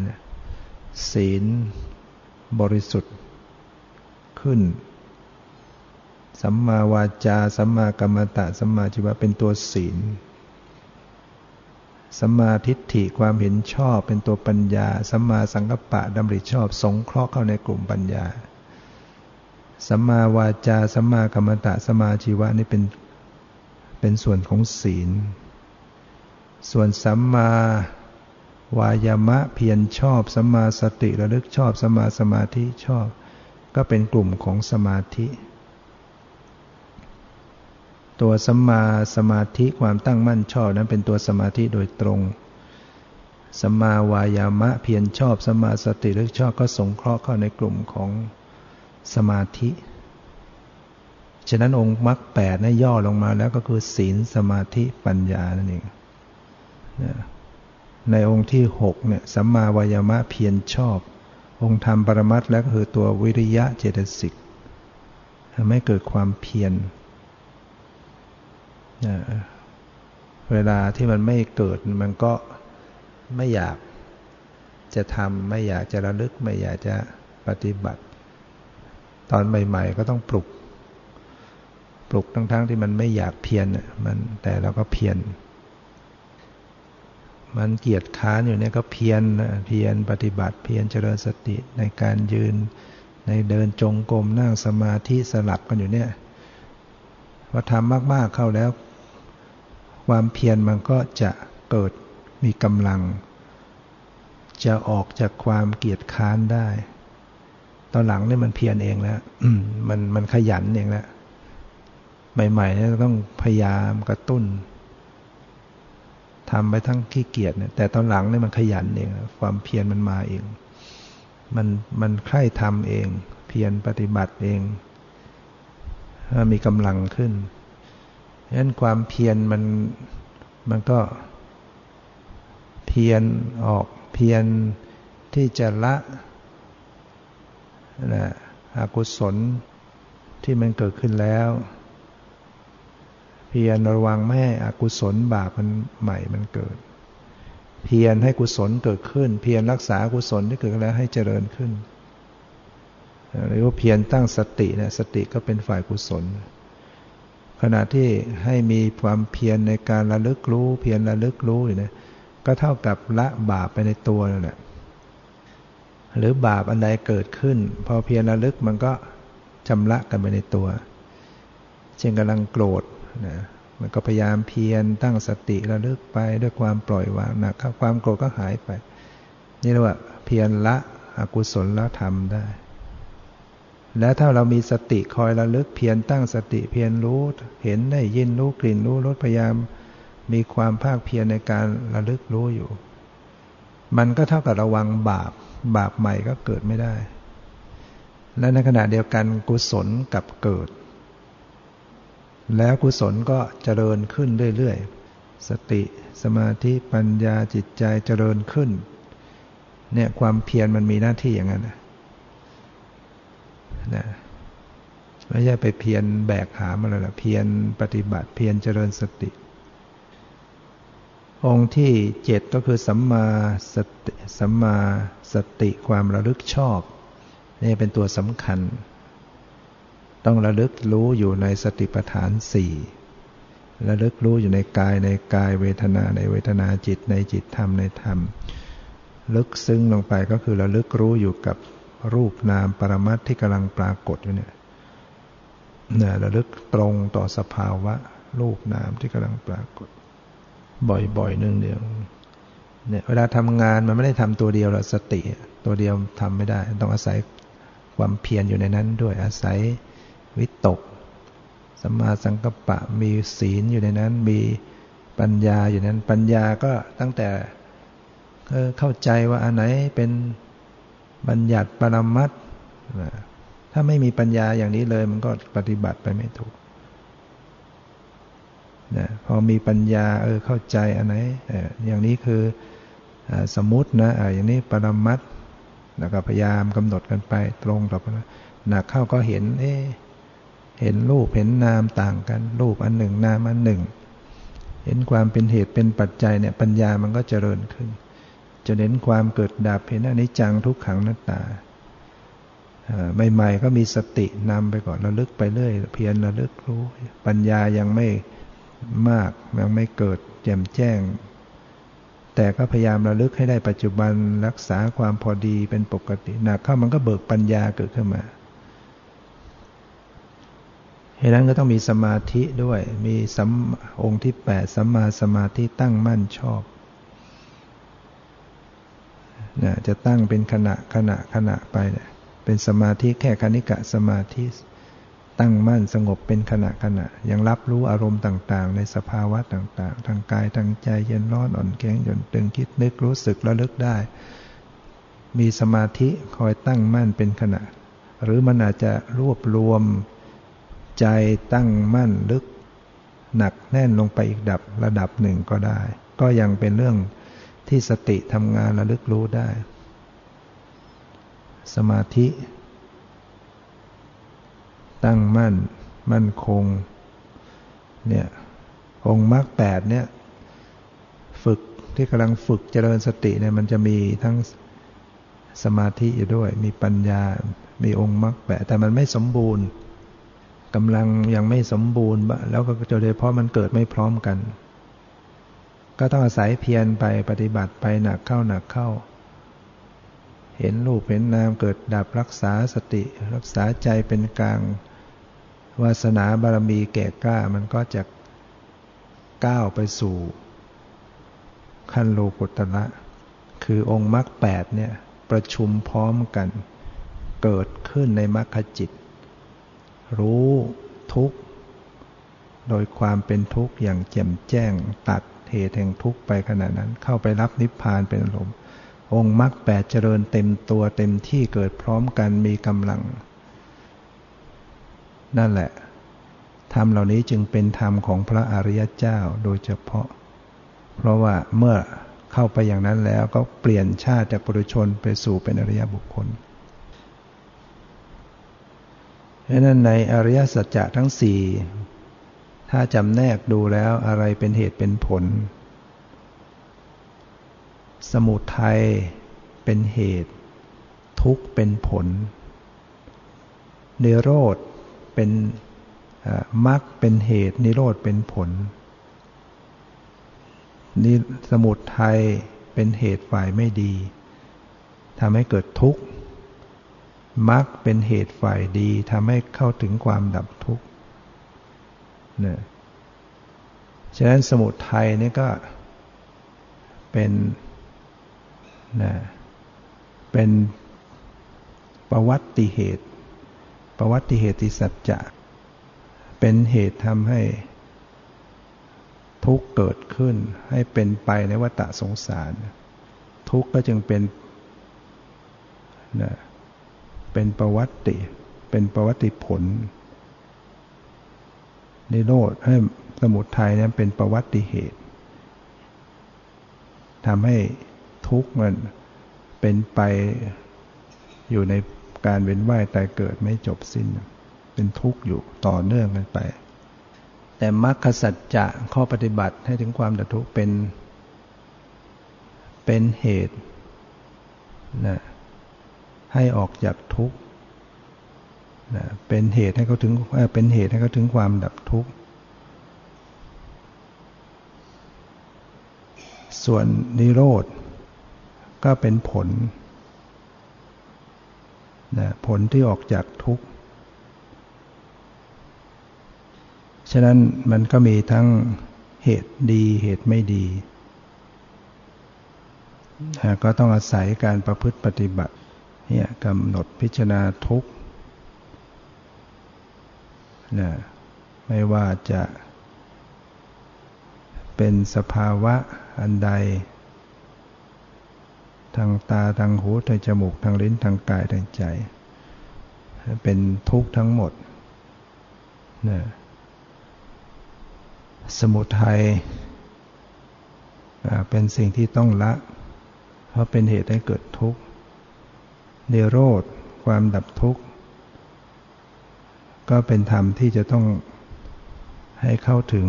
ศีลบริสุทธิ์ขึ้น สัมมาวาจา สัมมากรรมตะ สัมมาชีวะเป็นตัวศีล สัมมาทิฏฐิความเห็นชอบเป็นตัวปัญญา สัมมาสังกัปปะดำริชอบ สงเคราะห์เข้าในกลุ่มปัญญา สัมมาวาจา สัมมากรรมตะ สัมมาชีวะนี่เป็นเป็นส่วนของศีล ส่วนสัมมาวายามะเพียรชอบสัมมาสติระลึกชอบสัมมาสมาธิชอบ ก็เป็นกลุ่มของสมาธิ ตัวสัมมาสมาธิความตั้งมั่นชอบนั้นเป็นตัวสมาธิโดยตรงสัมมาวายามะเพียรชอบสัมมาสติระลึกชอบก็สงเคราะห์เข้าในกลุ่มของสมาธิ ฉะนั้นองค์มรรคแปดนะย่อลงมาแล้วก็คือศีลสมาธิปัญญานั่นเองในองค์ที่หกเนี่ยสัมมาวายามะเพียรชอบ องค์ธรรมปรมัตแล้วก็คือตัววิริยะเจตสิกทำให้เกิดความเพียร เวลาที่มันไม่เกิดมันก็ไม่อยากจะทำไม่อยากจะระลึกไม่อยากจะปฏิบัติ ตอนใหม่ ๆ ก็ต้องปลุก ปลุกทั้งๆทที่มันไม่อยากเพียรมันแต่เราก็เพียรมันเกียจค้านอยู่เนี่ยก็เพียรเพียรปฏิบัติเพียรเจริญสติในการยืนในเดินจงกรมนั่งสมาธิสลับกันอยู่เนี่ย อทำมาก ๆ เข้าแล้ว ความเพียรมันก็จะเกิดมีกำลัง จะออกจากความเกียจค้านได้ ตอนหลังเนี่ยมันเพียรเองแล้วมันมันขยันเองแล้วใหม่ๆเนี่ยต้องพยายามกระตุ้นทำไปทั้งขี้เกียจเนี่ยแต่ตอนหลังเนี่ยมันขยันเองความเพียรมันมาเอง มันมันใคร่ทำเอง เพียรปฏิบัติเอง มีกำลังขึ้นฉะนั้นความเพียรมันมันก็เพียรออกเพียรที่จะละนะอกุศลที่มันเกิดขึ้นแล้ว เพียรระวังไม่ให้อกุศลบาปมันใหม่มันเกิด เพียรให้กุศลเกิดขึ้น เพียรรักษากุศลที่เกิดแล้วให้เจริญขึ้น หรือว่าเพียรตั้งสติเนี่ยสติก็เป็นฝ่ายกุศล ขณะที่ให้มีความเพียรในการระลึกรู้ เพียรระลึกรู้อยู่เนี่ยก็เท่ากับละบาปไปในตัวนั่นแหละหรือบาปอันใดเกิดขึ้น พอเพียรระลึกมันก็ชำระกันไปในตัว เช่นกำลังโกรธนะมันก็พยายามเพียรตั้งสติระลึกไปด้วยความปล่อยวางนะความโกรธก็หายไป นี่เรียกว่าเพียรละอกุศลละธรรมได้ แล้วถ้าเรามีสติคอยระลึกเพียรตั้งสติเพียรรู้ เห็นได้ยินรู้กลิ่นรู้รสพยายาม มีความภาคเพียรในการระลึกรู้อยู่ มันก็เท่ากับระวังบาป บาปใหม่ก็เกิดไม่ได้ และในขณะเดียวกันกุศลกับเกิด แล้วกุศลก็เจริญขึ้นเรื่อยๆ สติสมาธิปัญญาจิตใจเจริญขึ้น เนี่ยความเพียรมันมีหน้าที่อย่างนั้นนะ ไม่ใช่ไปเพียรแบกหามอะไรหรอกเพียรปฏิบัติเพียรเจริญสติ องค์ที่เจ็ดก็คือสัมมาสติสัมมาสติความระลึกชอบ นี่เป็นตัวสำคัญ ต้องระลึกรู้อยู่ในสติปัฏฐานสี่ระลึกรู้อยู่ในกายในกายเวทนาในเวทนาจิตในจิตธรรมในธรรม ลึกซึ้งลงไปก็คือระลึกรู้อยู่กับ รูปนามปรมัตที่กำลังปรากฏอยู่เนี่ยเนี่ยระลึกตรงต่อสภาวะ รูปนามที่กำลังปรากฏ บ่อยๆนึ่งเดียวเนี่ยเวลาทำงานมันไม่ได้ทำตัวเดียวหรอกสติ ตัวเดียวทำไม่ได้ ต้องอาศัยความเพียรอยู่ในนั้นด้วยอาศัยวิตกสัมมาสังกัปปะมีศีลอยู่ในนั้น มีปัญญาอยู่นั้น ปัญญาก็ตั้งแต่เข้าใจว่าอันไหนเป็น บัญญัติปรมัตถ้าไม่มีปัญญาอย่างนี้เลย มันก็ปฏิบัติไปไม่ถูกนะพอมีปัญญาเออเข้าใจอันไหนอย่างนี้คือสมมตินะอย่างนี้ปรมัตแล้วก็พยายามกำหนดกันไปตรงต่อไปหนักเข้าก็เห็น เอ๊เห็นรูปเห็นนามต่างกัน รูปอันหนึ่งนามอันหนึ่ง เห็นความเป็นเหตุเป็นปัจจัยเนี่ยปัญญามันก็เจริญขึ้น จะเห็นความเกิดดับเห็นอนิจจังทุกขังนัตตาใหม่ๆก็มีสตินำไปก่อนระลึกไปเรื่อยเพียรระลึกรู้ ปัญญายังไม่มากยังไม่เกิดแจ่มแจ้ง แต่ก็พยายามระลึกให้ได้ปัจจุบันรักษาความพอดีเป็นปกติหนักเข้ามันก็เบิกปัญญาเกิดขึ้นมาเหตุนั้นก็ต้องมีสมาธิด้วย มีสัมองค์ที่แปดสัมมาสมาธิตั้งมั่นชอบ นะจะตั้งเป็นขณะขณะขณะไปเนี่ยเป็นสมาธิแค่คณิกะสมาธิ ตั้งมั่นสงบเป็นขณะขณะ ยังรับรู้อารมณ์ต่างๆ ในสภาวะต่างๆ ทางกายทางใจเย็นร้อนอ่อนแข็งหย่อนตึงคิดนึกรู้สึกระลึกได้ มีสมาธิคอยตั้งมั่นเป็นขณะ หรือมันอาจจะรวบรวมใจตั้งมั่นลึก หนักแน่นลงไปอีกดับระดับหนึ่งก็ได้ ก็ยังเป็นเรื่อง ที่สติทำงานระลึกรู้ได้ สมาธิ ตั้งมั่น มั่นคง เนี่ย องค์มรรคแปดเนี่ย ฝึกที่กำลังฝึกเจริญสติเนี่ย มันจะมีทั้งสมาธิอยู่ด้วย มีปัญญา มีองค์มรรคแปดแต่มันไม่สมบูรณ์กำลังยังไม่สมบูรณ์แล้วก็โดยเพราะมันเกิดไม่พร้อมกัน ก็ต้องอาศัยเพียรไปปฏิบัติไปหนักเข้าหนักเข้า เห็นรูปเห็นนามเกิดดับรักษาสติ รักษาใจเป็นกลางวาสนาบารมีแก่กล้ามันก็จะก้าวไปสู่ขั้นโลกุตระคือองค์มรรคแปดเนี่ยประชุมพร้อมกัน เกิดขึ้นในมรรคจิต รู้ทุกข์ โดยความเป็นทุกข์อย่างแจ่มแจ้งตัด เหตุแห่งทุกข์ไปขณะนั้น เข้าไปรับนิพพานเป็นอารมณ์องค์มรรคแปดเจริญเต็มตัวเต็มที่เกิดพร้อมกันมีกำลัง นั่นแหละธรรมเหล่านี้จึงเป็นธรรมของพระอริยเจ้าโดยเฉพาะ เพราะว่าเมื่อเข้าไปอย่างนั้นแล้วก็เปลี่ยนชาติจากปุถุชนไปสู่เป็นอริยบุคคลเพราะนั้นในอริยสัจจะทั้งสี่ ถ้าจำแนกดูแล้วอะไรเป็นเหตุเป็นผล สมุทัยเป็นเหตุ ทุกข์เป็นผล เนโรธเป็นมรรคเป็นเหตุนิโรธเป็นผลนิสมุทัยเป็นเหตุฝ่ายไม่ดีทำให้เกิดทุกข์มรรคเป็นเหตุฝ่ายดีทำให้เข้าถึงความดับทุกข์ นี่ยฉะนั้นสมุทัยนี่ก็เป็นนะเป็นประวัติเหตุ ประวัติเหตุสัจจะ เป็นเหตุทำให้ทุกข์เกิดขึ้น ให้เป็นไปในวัฏสงสาร ทุกข์ก็จึงเป็นนะเป็นประวัติ เป็นประวัติผล นิโรธให้สมุทัยนั้นเป็นประวัติเหตุทำให้ทุกข์มันเป็นไปอยู่ในการเวียนว่ายตายเกิดไม่จบสิ้น เป็นทุกข์อยู่ต่อเนื่องกันไป แต่มรรคสัจจะข้อปฏิบัติให้ถึงความดับทุกข์เป็นเป็นเหตุนะให้ออกจากทุกข์ เป็นเหตุให้เขาถึงเป็นเหตุให้เขาถึงความดับทุกข์ ส่วนนิโรธก็เป็นผลนะผลที่ออกจากทุกข์ ฉะนั้นมันก็มีทั้งเหตุดีเหตุไม่ดี ก็ต้องอาศัยการประพฤติปฏิบัติเนี่ยกำหนดพิจารณาทุกข์ นะไม่ว่าจะเป็นสภาวะอันใด ทางตาทางหูทางจมูกทางลิ้นทางกายทางใจ เป็นทุกข์ทั้งหมดนะสมุทัยเป็นสิ่งที่ต้องละ เพราะเป็นเหตุให้เกิดทุกข์ เนโรธ ความดับทุกข์ ก็เป็นธรรมที่จะต้องให้เข้าถึง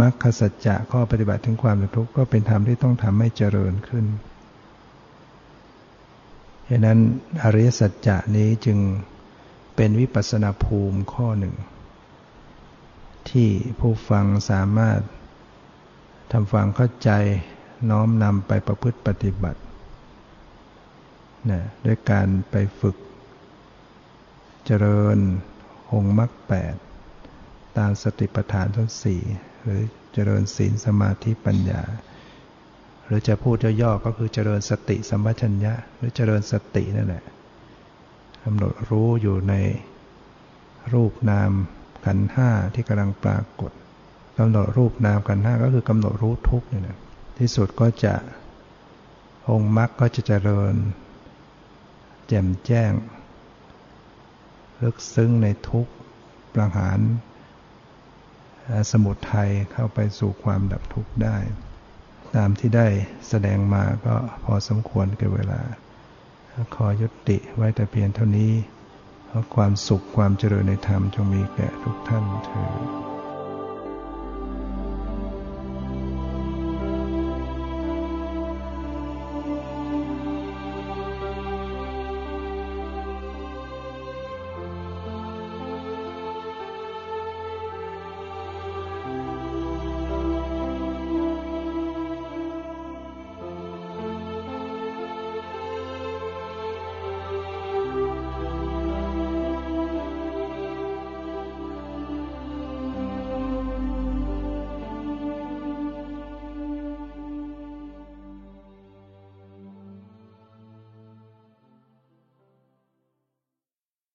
มรรคสัจจะข้อปฏิบัติถึงความทุกข์ก็เป็นธรรมที่ต้องทำให้เจริญขึ้นฉะนั้นอริยสัจจะนี้จึงเป็นวิปัสนาภูมิข้อหนึ่ง ที่ผู้ฟังสามารถทำฟังเข้าใจน้อมนำไปประพฤติปฏิบัตินะด้วยการไปฝึก เจริญองค์มรรคแปดตามสติปัฏฐานทั้งสี่หรือเจริญศีลสมาธิปัญญา หรือจะพูดย่อๆก็คือเจริญสติสัมปชัญญะ หรือเจริญสตินั่นแหละกำหนดรู้อยู่ในรูปนามขันห้าที่กำลังปรากฏกำหนดรูปนามขันห้าก็คือกำหนดรู้ทุกเนี่ยนะที่สุดก็จะองค์มรรคก็จะเจริญ แจ่มแจ้ง ลึกซึ้งในทุกประหารสมุทัยเข้าไปสู่ความดับทุกข์ได้ ตามที่ได้แสดงมาก็พอสมควรกับเวลา ขอยุติไว้แต่เพียงเท่านี้ เพราะความสุขความเจริญในธรรมจงมีแก่ทุกท่านเถิด